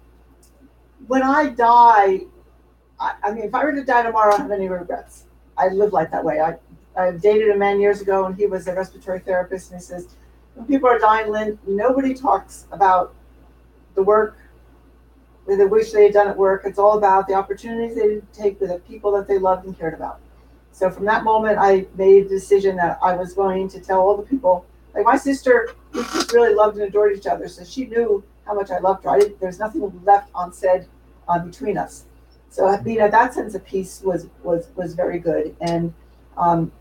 when I die. I, I mean, if I were to die tomorrow, I don't have any regrets. I live like that way. I I dated a man years ago, and he was a respiratory therapist, and he says, when people are dying, Lynn, nobody talks about the work they wish they had done at work. It's all about the opportunities they didn't take with the people that they loved and cared about. So from that moment, I made a decision that I was going to tell all the people. Like my sister, we just really loved and adored each other, so she knew how much I loved her. I didn't, there's nothing left unsaid uh, between us. So you know that sense of peace was was was very good, and um,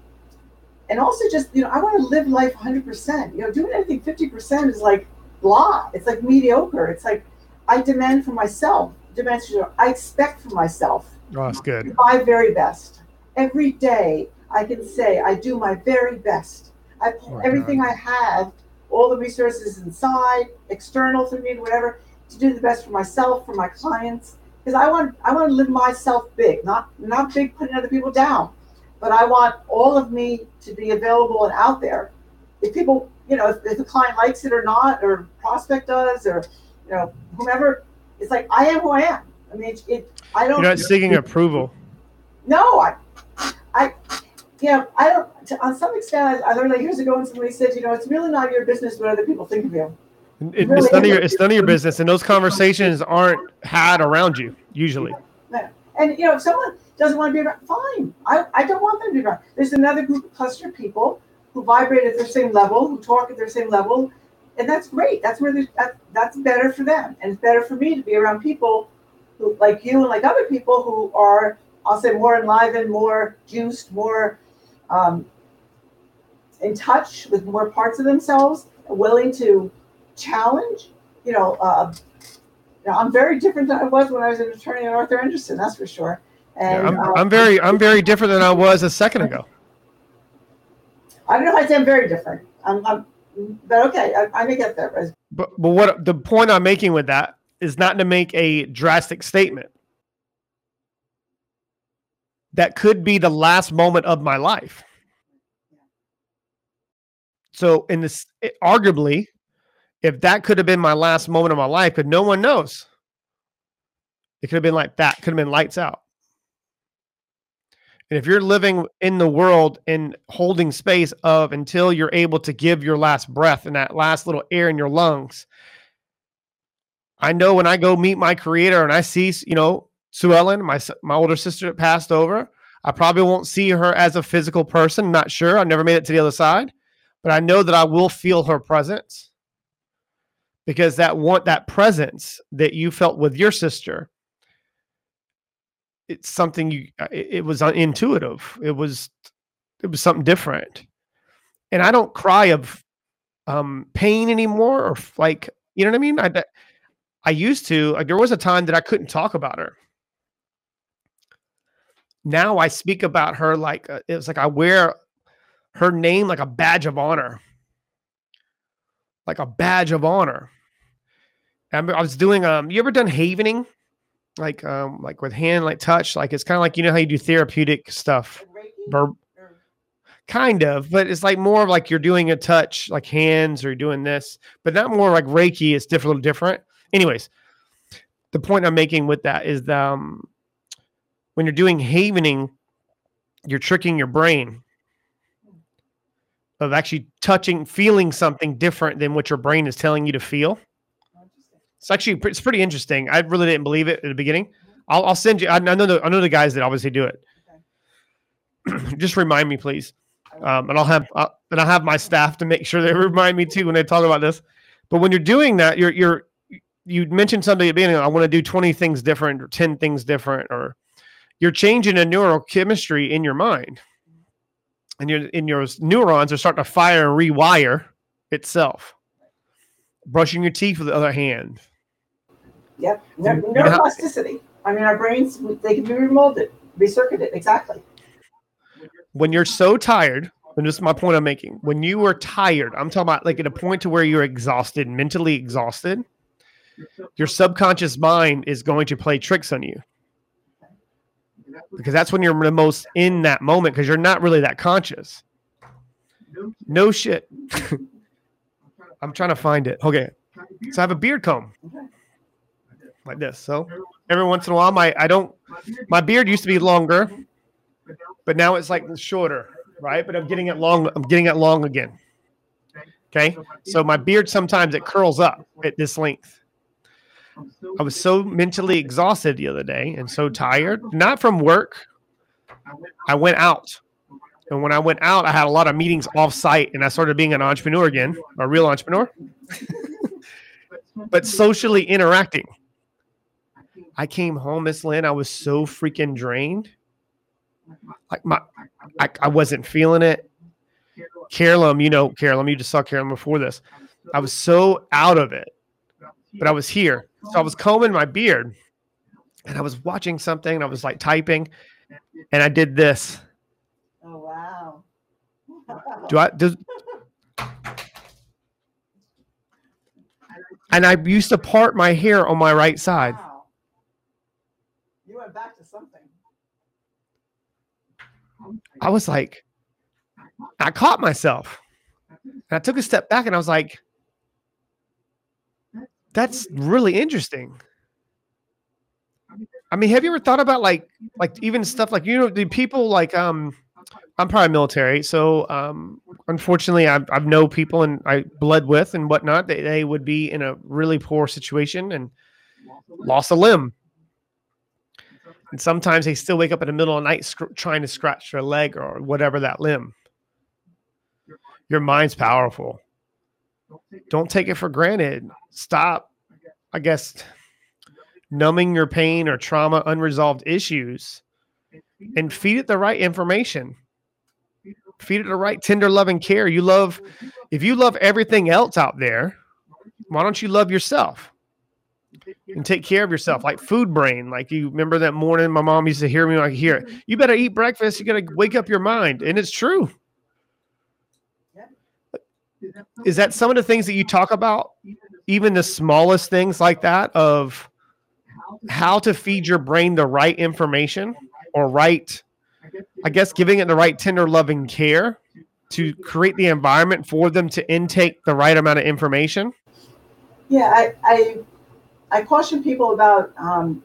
and also just you know I want to live life 100. percent You know, doing anything 50 percent is like blah. It's like mediocre. It's like I demand for myself. Demand, I expect for myself Oh, that's good. my very best. Every day I can say I do my very best. I Oh everything I have, all the resources inside, external through me, whatever, to do the best for myself, for my clients. Because I want I want to live myself big, not not big putting other people down. But I want all of me to be available and out there. If people, you know, if, if the client likes it or not, or prospect does, or you know, whomever, it's like I am who I am. I mean, it, it I don't. You're not seeking approval. No, I, I, you know, I don't. To, on some extent, I, I learned that years ago when somebody said, you know, it's really not your business what other people think of you. It- it's none of your it's none of your business, and those conversations aren't had around you usually. And you know, if someone doesn't want to be around, fine. I, I don't want them to be around. There's another group cluster of people who vibrate at their same level, who talk at their same level, and that's great. That's where that, that's better for them, and it's better for me to be around people who, like you and like other people who are, I'll say, more enlivened, more juiced, more um, in touch with more parts of themselves, willing to challenge. You know, uh, you know, I'm very different than I was when I was an attorney at Arthur Andersen. That's for sure. And Yeah, I'm, uh, I'm very I'm very different than I was a second ago. I don't know if I'd say I'm very different. I'm, I'm but okay, I, I may get there. But But but what the point I'm making with that is not to make a drastic statement. That could be the last moment of my life. So in this it- arguably, if that could have been my last moment of my life, but no one knows. It could have been like that, could have been lights out. And if you're living in the world and holding space of until you're able to give your last breath and that last little air in your lungs, I know when I go meet my creator and I see, you know, Sue Ellen, my my older sister that passed over, I probably won't see her as a physical person. Not sure. I never made it to the other side, but I know that I will feel her presence because that want that presence that you felt with your sister it's something you uh, it, it was intuitive it was it was something different. And i don't cry of um pain anymore or like you know what i mean? I i used to like there was a time that i couldn't talk about her. Now i speak about her like uh, it's like i wear her name like a badge of honor like a badge of honor. I, I was doing um you ever done havening? Like um like with hand like touch like it's kind of like you know how you do therapeutic stuff? Bur- kind of but it's like more of like you're doing a touch like hands or you're doing this but not more like reiki it's different little different. Anyways the point i'm making with that is that, um when you're doing havening you're tricking your brain of actually touching feeling something different than what your brain is telling you to feel it's actually it's pretty interesting. I really didn't believe it at the beginning. I'll, I'll send you. I, know the I know the guys that obviously do it. Just remind me, please, um, and I'll have uh, and I'll have my staff to make sure they remind me too when they talk about this. But when you're doing that, you're you're you mentioned something at the beginning. I want to do twenty things different or ten things different, or you're changing a neurochemistry in your mind, and your in your neurons are starting to fire and rewire itself. Brushing your teeth with the other hand. Yep. Neu- You know how- Neuroplasticity. I mean, our brains, they can be remolded, recircuited. Exactly. when you're so tired, and this is my point I'm making, when you are tired, I'm talking about like at a point to where you're exhausted, mentally exhausted, your subconscious mind is going to play tricks on you. Because that's when you're the most in that moment because you're not really that conscious. No shit. I'm trying to find it. Okay. So I have a beard comb like this. So every once in a while, my I don't my beard used to be longer, but now it's like shorter, right? But I'm getting it long. I'm getting it long again. Okay, so my beard sometimes it curls up at this length. I was so mentally exhausted the other day and so tired, not from work. I went out, and when I went out, I had a lot of meetings off site, and I started being an entrepreneur again, a real entrepreneur, but socially interacting. I came home, Miss Lynn. I was so freaking drained. Like my, I, I wasn't feeling it. Carolyn, you know, Carolyn, you just saw Carolyn before this. I was so out of it, but I was here. So I was combing my beard and I was watching something and I was like typing and I did this. Oh, wow. Do I, does, and I used to part my hair on my right side. Wow. You went back to something. I was like, I caught myself. And I took a step back and I was like, that's really interesting. I mean, have you ever thought about like like even stuff like you know the people like um I'm probably military, so um unfortunately I've I've know people and I bled with and whatnot. They they would be in a really poor situation and lost a limb. And sometimes they still wake up in the middle of the night scr- trying to scratch their leg or whatever that limb. Your mind's powerful. Don't take it for granted. Stop, I guess, numbing your pain or trauma, unresolved issues, and feed it the right information. Feed it the right tender loving care. You love, if you love everything else out there, why don't you love yourself? and take care of yourself like food brain like you remember that morning my mom used to hear me like hear it you better eat breakfast you gotta wake up your mind and it's true is that some of the things that you talk about even the smallest things like that of how to feed your brain the right information or right i guess giving it the right tender loving care to create the environment for them to intake the right amount of information Yeah, I, I, I caution people about um,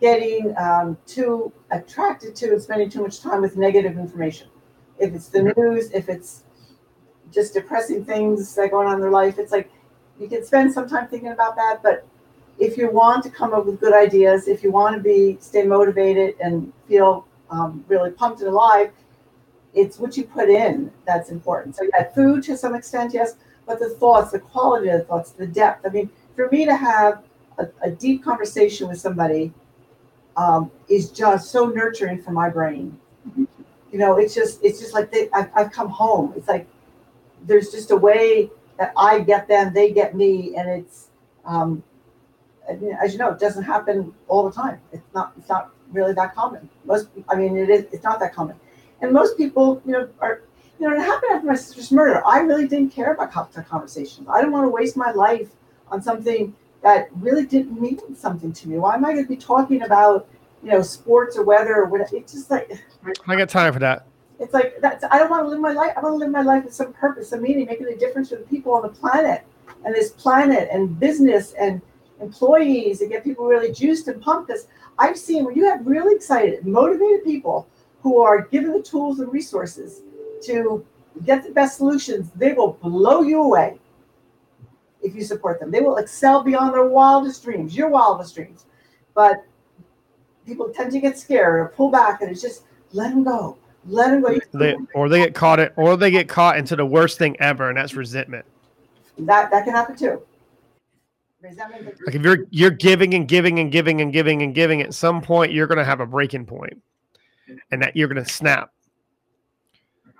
getting um, too attracted to and spending too much time with negative information. If it's the news, if it's just depressing things that going on in their life, it's like you can spend some time thinking about that. But if you want to come up with good ideas, if you want to be stay motivated and feel um, really pumped and alive, it's what you put in that's important. So yeah, food to some extent, yes, but the thoughts, the quality of the thoughts, the depth. I mean, for me to have a, a deep conversation with somebody um, is just so nurturing for my brain. You know, it's just it's just like they, I've, I've come home. It's like there's just a way that I get them, they get me, and it's um, as you know, it doesn't happen all the time. It's not it's not really that common. Most, I mean, it is it's not that common, and most people, you know, are you know, it happened after my sister's murder. I really didn't care about co- conversations. I didn't want to waste my life on something that really didn't mean something to me. Why am I going to be talking about, you know, sports or weather or whatever? It's just like I got time for that. it's like that's I don't want to live my life. I want to live my life with some purpose, some meaning, making a difference for the people on the planet and this planet and business and employees and get people really juiced and pumped. Because I've seen when you have really excited, motivated people who are given the tools and resources to get the best solutions, they will blow you away if you support them. They will excel beyond their wildest dreams, your wildest dreams. But people tend to get scared or pull back, and it's just let them go. Let them go. They, or they get caught it, or they get caught into the worst thing ever, and that's resentment. That that can happen too. Resentment. Like if you're you're giving and giving and giving and giving and giving, at some point you're gonna have a breaking point, and that you're gonna snap.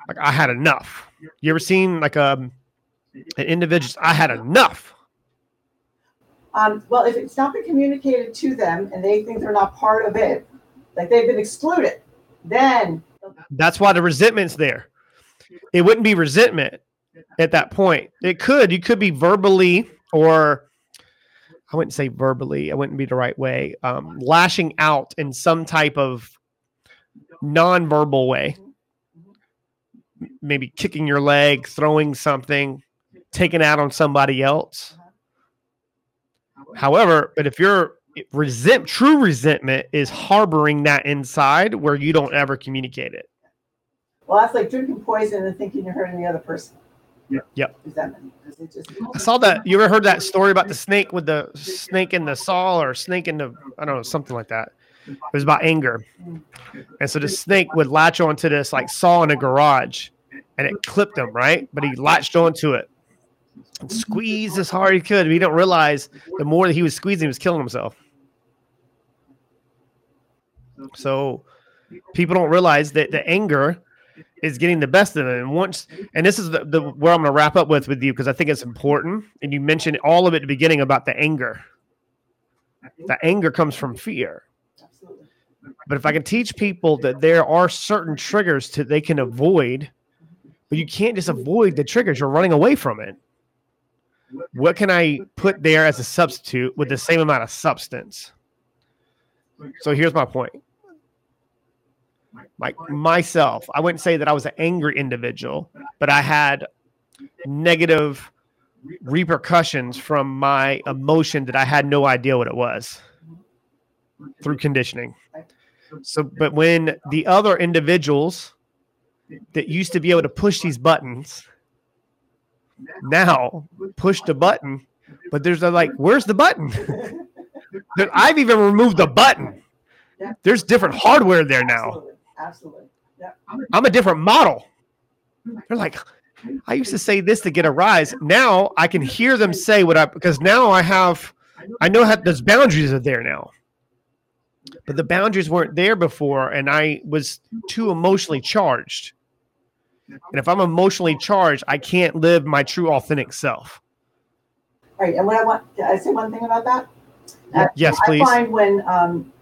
Like I had enough. You ever seen like um, an individual? I had enough. Um, well, if it's not been communicated to them and they think they're not part of it, like they've been excluded, then That's why the resentment's there. It wouldn't be resentment at that point. It could. You could be verbally or I wouldn't say verbally. I wouldn't be the right way. Um, lashing out in some type of non-verbal way. Maybe kicking your leg, throwing something, taking out on somebody else. However, but if you're resent true resentment is harboring that inside where you don't ever communicate it. well, that's like drinking poison and thinking you're hurting the other person. Yep. Yep. Resentment. 'Cause it just- I saw that. You ever heard that story about the snake with the snake in the saw or snake in the I don't know something like that. It was about anger, and so the snake would latch onto this like saw in a garage, and it clipped him right. But he latched onto it squeezed as hard as he could. He didn't realize the more that he was squeezing, he was killing himself. So people don't realize that the anger is getting the best of it. And once, and this is the, the where I'm going to wrap up with with you because I think it's important. And you mentioned all of it at the beginning about the anger. The anger comes from fear. But if I can teach people that there are certain triggers that they can avoid, but you can't just avoid the triggers. You're running away from it. What can I put there as a substitute with the same amount of substance? So here's my point. Like myself, I wouldn't say that I was an angry individual, but I had negative repercussions from my emotion that I had no idea what it was through conditioning. So, but when the other individuals that used to be able to push these buttons now push the button, but there's a like, where's the button? I've even removed the button. There's different hardware there now. Absolutely. I'm a different model. They're like, I used to say this to get a rise. Now I can hear them say what I because now I have I know how those boundaries are there now. But the boundaries weren't there before, and I was too emotionally charged. And if I'm emotionally charged, I can't live my true authentic self. Right. And what I want, can I say one thing about that? Uh, Yes, I please. find when um,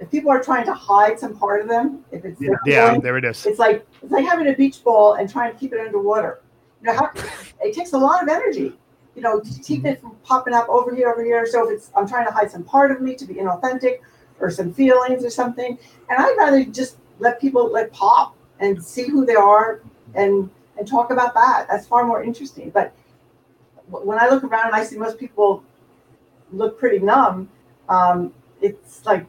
if people are trying to hide some part of them, if it's Yeah, feeling, there it is. it's like it's like having a beach ball and trying to keep it underwater. You know, how, it takes a lot of energy. You know, to keep it from popping up over here, over here. So if it's I'm trying to hide some part of me to be inauthentic, or some feelings or something, and I'd rather just let people let pop and see who they are and and talk about that. That's far more interesting. But when I look around and I see most people look pretty numb, um, it's like,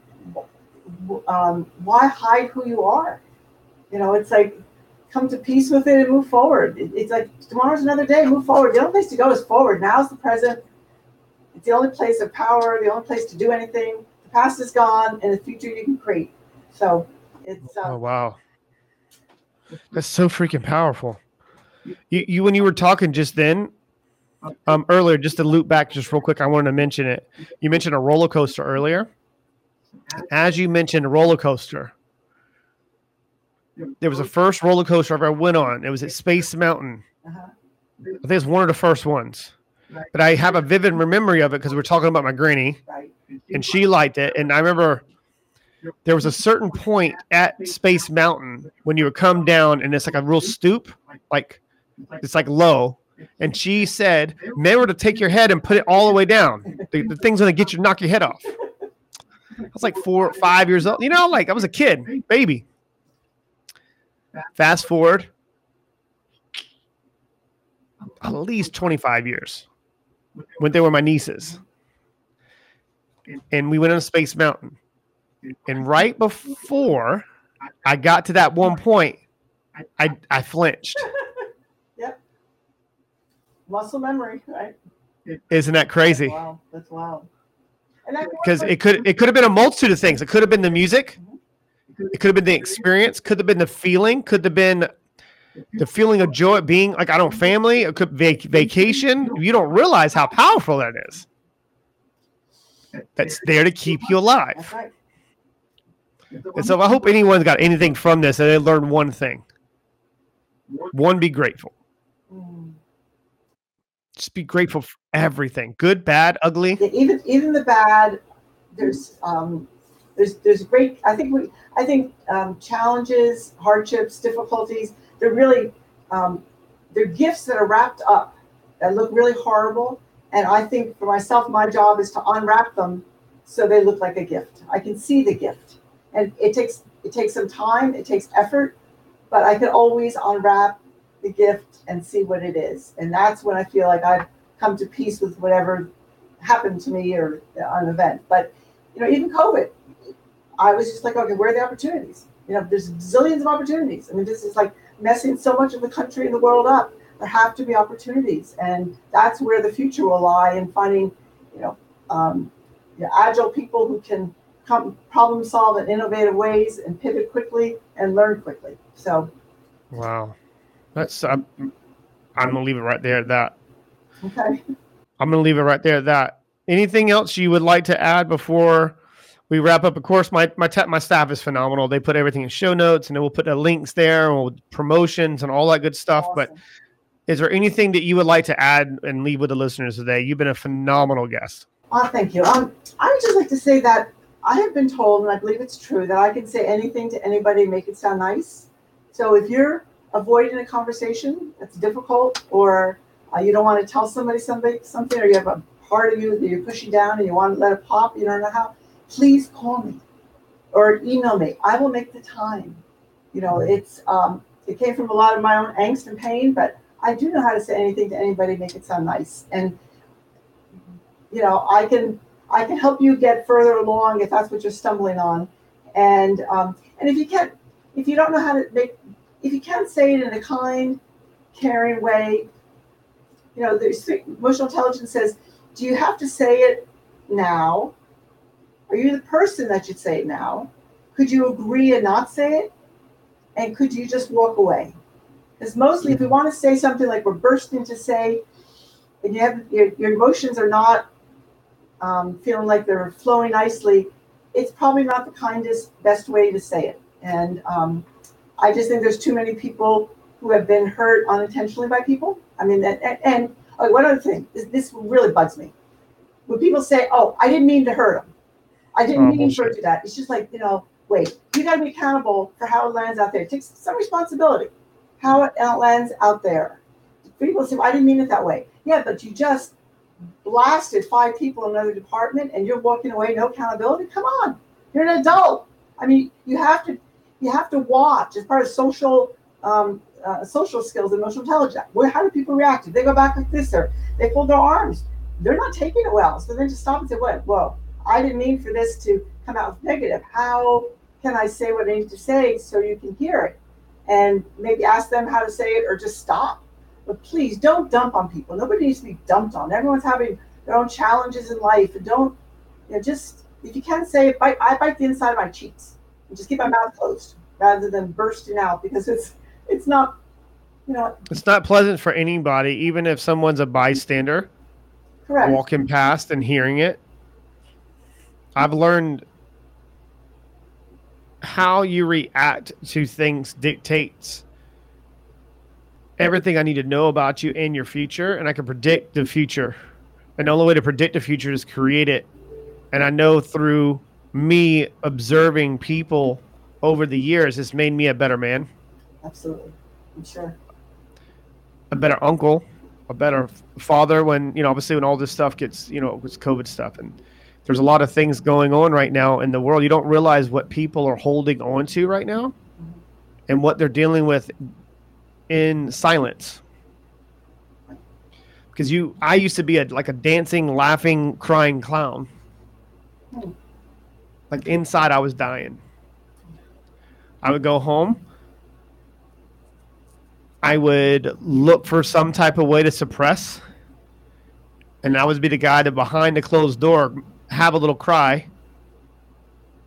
um, why hide who you are? You know, it's like come to peace with it and move forward. It's like tomorrow's another day. Move forward. The only place to go is forward. Now's the present. It's the only place of power. The only place to do anything. The past is gone, and the future you can create. So it's uh, Oh wow, that's so freaking powerful. You, you when you were talking just then, um, earlier, just to loop back just real quick, I wanted to mention it. You mentioned a roller coaster earlier. As you mentioned a roller coaster, there was the first roller coaster I ever went on. It was at Space Mountain. uh-huh. I think it's one of the first ones. But I have a vivid memory of it because we're talking about my granny and she liked it. And I remember there was a certain point at Space Mountain when you would come down and it's like a real stoop, like it's like low. And she said, remember to take your head and put it all the way down. the, the thing's gonna get you, knock your head off. I was like four, five years old. You know, like I was a kid, baby. Fast forward, at least 25 years when they were my nieces. And we went on Space Mountain. And right before I got to that one point, I, I flinched. Yep. Muscle memory, right? Isn't that crazy? Wow, that's wild. Because it could it could have been a multitude of things. It could have been the music, mm-hmm. it could have been the experience, could have been the feeling, could have been the feeling of joy, being like I don't family, it could vac- vacation. You don't realize how powerful that is. That's there to keep you alive. And so I hope anyone's got anything from this and they learned one thing. One, be grateful. Just be grateful for everything. Good, bad, ugly. Even even the bad, there's um, there's there's great. I think we I think um, challenges, hardships, difficulties. They're really um, they're gifts that are wrapped up that look really horrible. And I think for myself, my job is to unwrap them so they look like a gift. I can see the gift, and it takes it takes some time. It takes effort, but I can always unwrap the gift and see what it is. And that's when I feel like I've come to peace with whatever happened to me or an event. But you know, even COVID, I was just like, okay, where are the opportunities? You know, there's zillions of opportunities. I mean, this is like messing so much of the country and the world up. There have to be opportunities, and that's where the future will lie in finding, you know, um, you know, agile people who can come problem solve in innovative ways and pivot quickly and learn quickly. So, Wow. That's I'm, I'm gonna leave it right there at that. okay. I'm gonna leave it right there at that. Anything else you would like to add before we wrap up? Of course, my my ta- my staff is phenomenal. They put everything in show notes, and then we'll put the links there, and we'll, promotions and all that good stuff. But is there anything that you would like to add and leave with the listeners today? You've been a phenomenal guest. Oh, thank you. Um, I would just like to say that I have been told, and I believe it's true, that I can say anything to anybody and make it sound nice. So if you're avoiding a conversation that's difficult, or uh, you don't want to tell somebody somebody something, or you have a part of you that you're pushing down and you want to let it pop, you don't know how, please call me or email me. I will make the time. You know, it's um, it came from a lot of my own angst and pain, but I do know how to say anything to anybody, make it sound nice, and you know, I can I can help you get further along if that's what you're stumbling on, and um, and if you can't, if you don't know how to make, if you can't say it in a kind, caring way, you know, there's emotional intelligence says, do you have to say it now? Are you the person that should say it now? Could you agree and not say it? And could you just walk away? Because mostly, if we want to say something like we're bursting to say, and you have your, your emotions are not um, feeling like they're flowing nicely, it's probably not the kindest, best way to say it. And um, I just think there's too many people who have been hurt unintentionally by people. I mean, and, and, and oh, one other thing, this, this really bugs me. When people say, "Oh, I didn't mean to hurt him," I didn't Oh, mean for bullshit. it to that. It's just like you know, wait, you got to be accountable for how it lands out there. It takes some responsibility. How it lands out there. People say, well, "I didn't mean it that way." Yeah, but you just blasted five people in another department, and you're walking away, no accountability. Come on, you're an adult. I mean, you have to you have to watch as part of social um, uh, social skills, emotional intelligence. Where how do people react? If they go back like this, or they fold their arms, they're not taking it well. So then to stop and say, "What? Whoa, I didn't mean for this to come out negative. How can I say what I need to say so you can hear it?" And maybe ask them how to say it, or just stop. But please don't dump on people. Nobody needs to be dumped on. Everyone's having their own challenges in life, and don't you know just if you can't say it, bite, I bite the inside of my cheeks and just keep my mouth closed rather than bursting out because it's it's not you know It's not pleasant for anybody, even if someone's a bystander correct. walking past and hearing it. I've learned how you react to things dictates everything I need to know about you and your future, and I can predict the future. And the only way to predict the future is create it. And I know through me observing people over the years, it's made me a better man, Absolutely, I'm sure. a better uncle, a better father when you know obviously when all this stuff gets you know with COVID stuff and there's a lot of things going on right now in the world. You don't realize what people are holding on to right now mm-hmm. and what they're dealing with in silence. Because you, I used to be a like a dancing, laughing, crying clown. Like inside, I was dying. I would go home. I would look for some type of way to suppress. And I would be the guy that behind the closed door have a little cry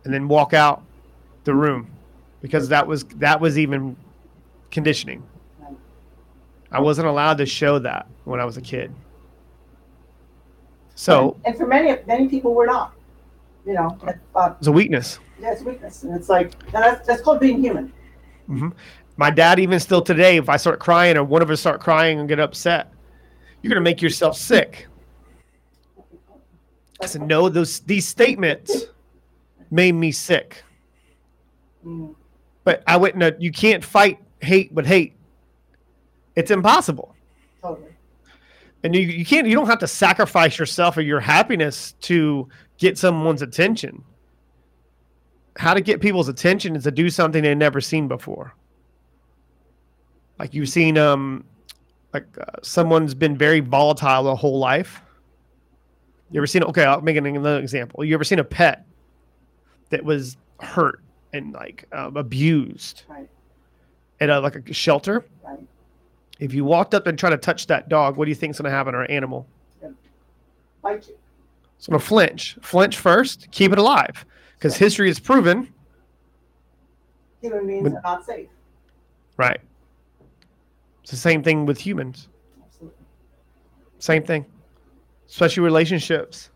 and then walk out the room because that was that was even conditioning. I wasn't allowed to show that when I was a kid. So and, and for many many people, we're not. You know, uh, it's a weakness. Yeah, it's a weakness, and it's like that's that's called being human. Mm-hmm. My dad, even still today, if I start crying or one of us start crying and get upset, you're gonna make yourself sick. I said, no, those these statements made me sick. Mm. But I wouldn't. You can't fight hate with hate. It's impossible. Totally. And you, you can't. You don't have to sacrifice yourself or your happiness to get someone's attention. How to get people's attention is to do something they've never seen before. Like you've seen, um, like uh, someone's been very volatile their whole life you ever seen? Okay, I'll make another example. You ever seen a pet that was hurt and like um, abused right. at a like a shelter? Right. If you walked up and tried to touch that dog, what do you think is going to happen or an animal? Bite you. It's going to flinch. Flinch first. Keep it alive, because history has proven human beings when, are not safe. Right. It's the same thing with humans. Absolutely. Same thing especially relationships.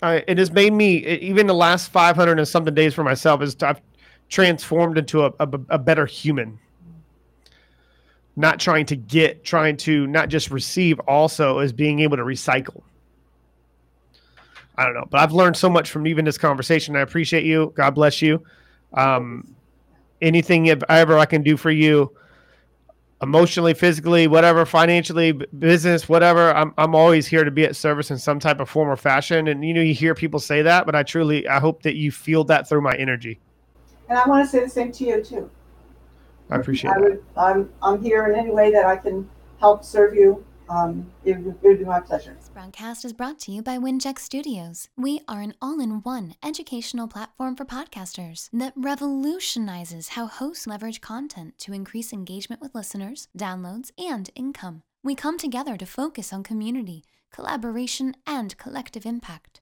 Uh, it has made me even the last 500 and something days for myself is I've transformed into a, a, a better human. Not trying to get, trying to not just receive, also as being able to recycle. I don't know, but I've learned so much from even this conversation. I appreciate you. God bless you. Um, anything ever I can do for you, emotionally, physically, whatever, financially, business, whatever. I'm I'm always here to be at service in some type of form or fashion. And you know, you hear people say that, but I truly I hope that you feel that through my energy. And I want to say the same to you too. I appreciate I would, I'm I'm here in any way that I can help serve you um, it, it would be my pleasure. This broadcast is brought to you by Winject Studios. We are an all in one educational platform for podcasters that revolutionizes how hosts leverage content to increase engagement with listeners, downloads, and income. We come together to focus on community, collaboration, and collective impact.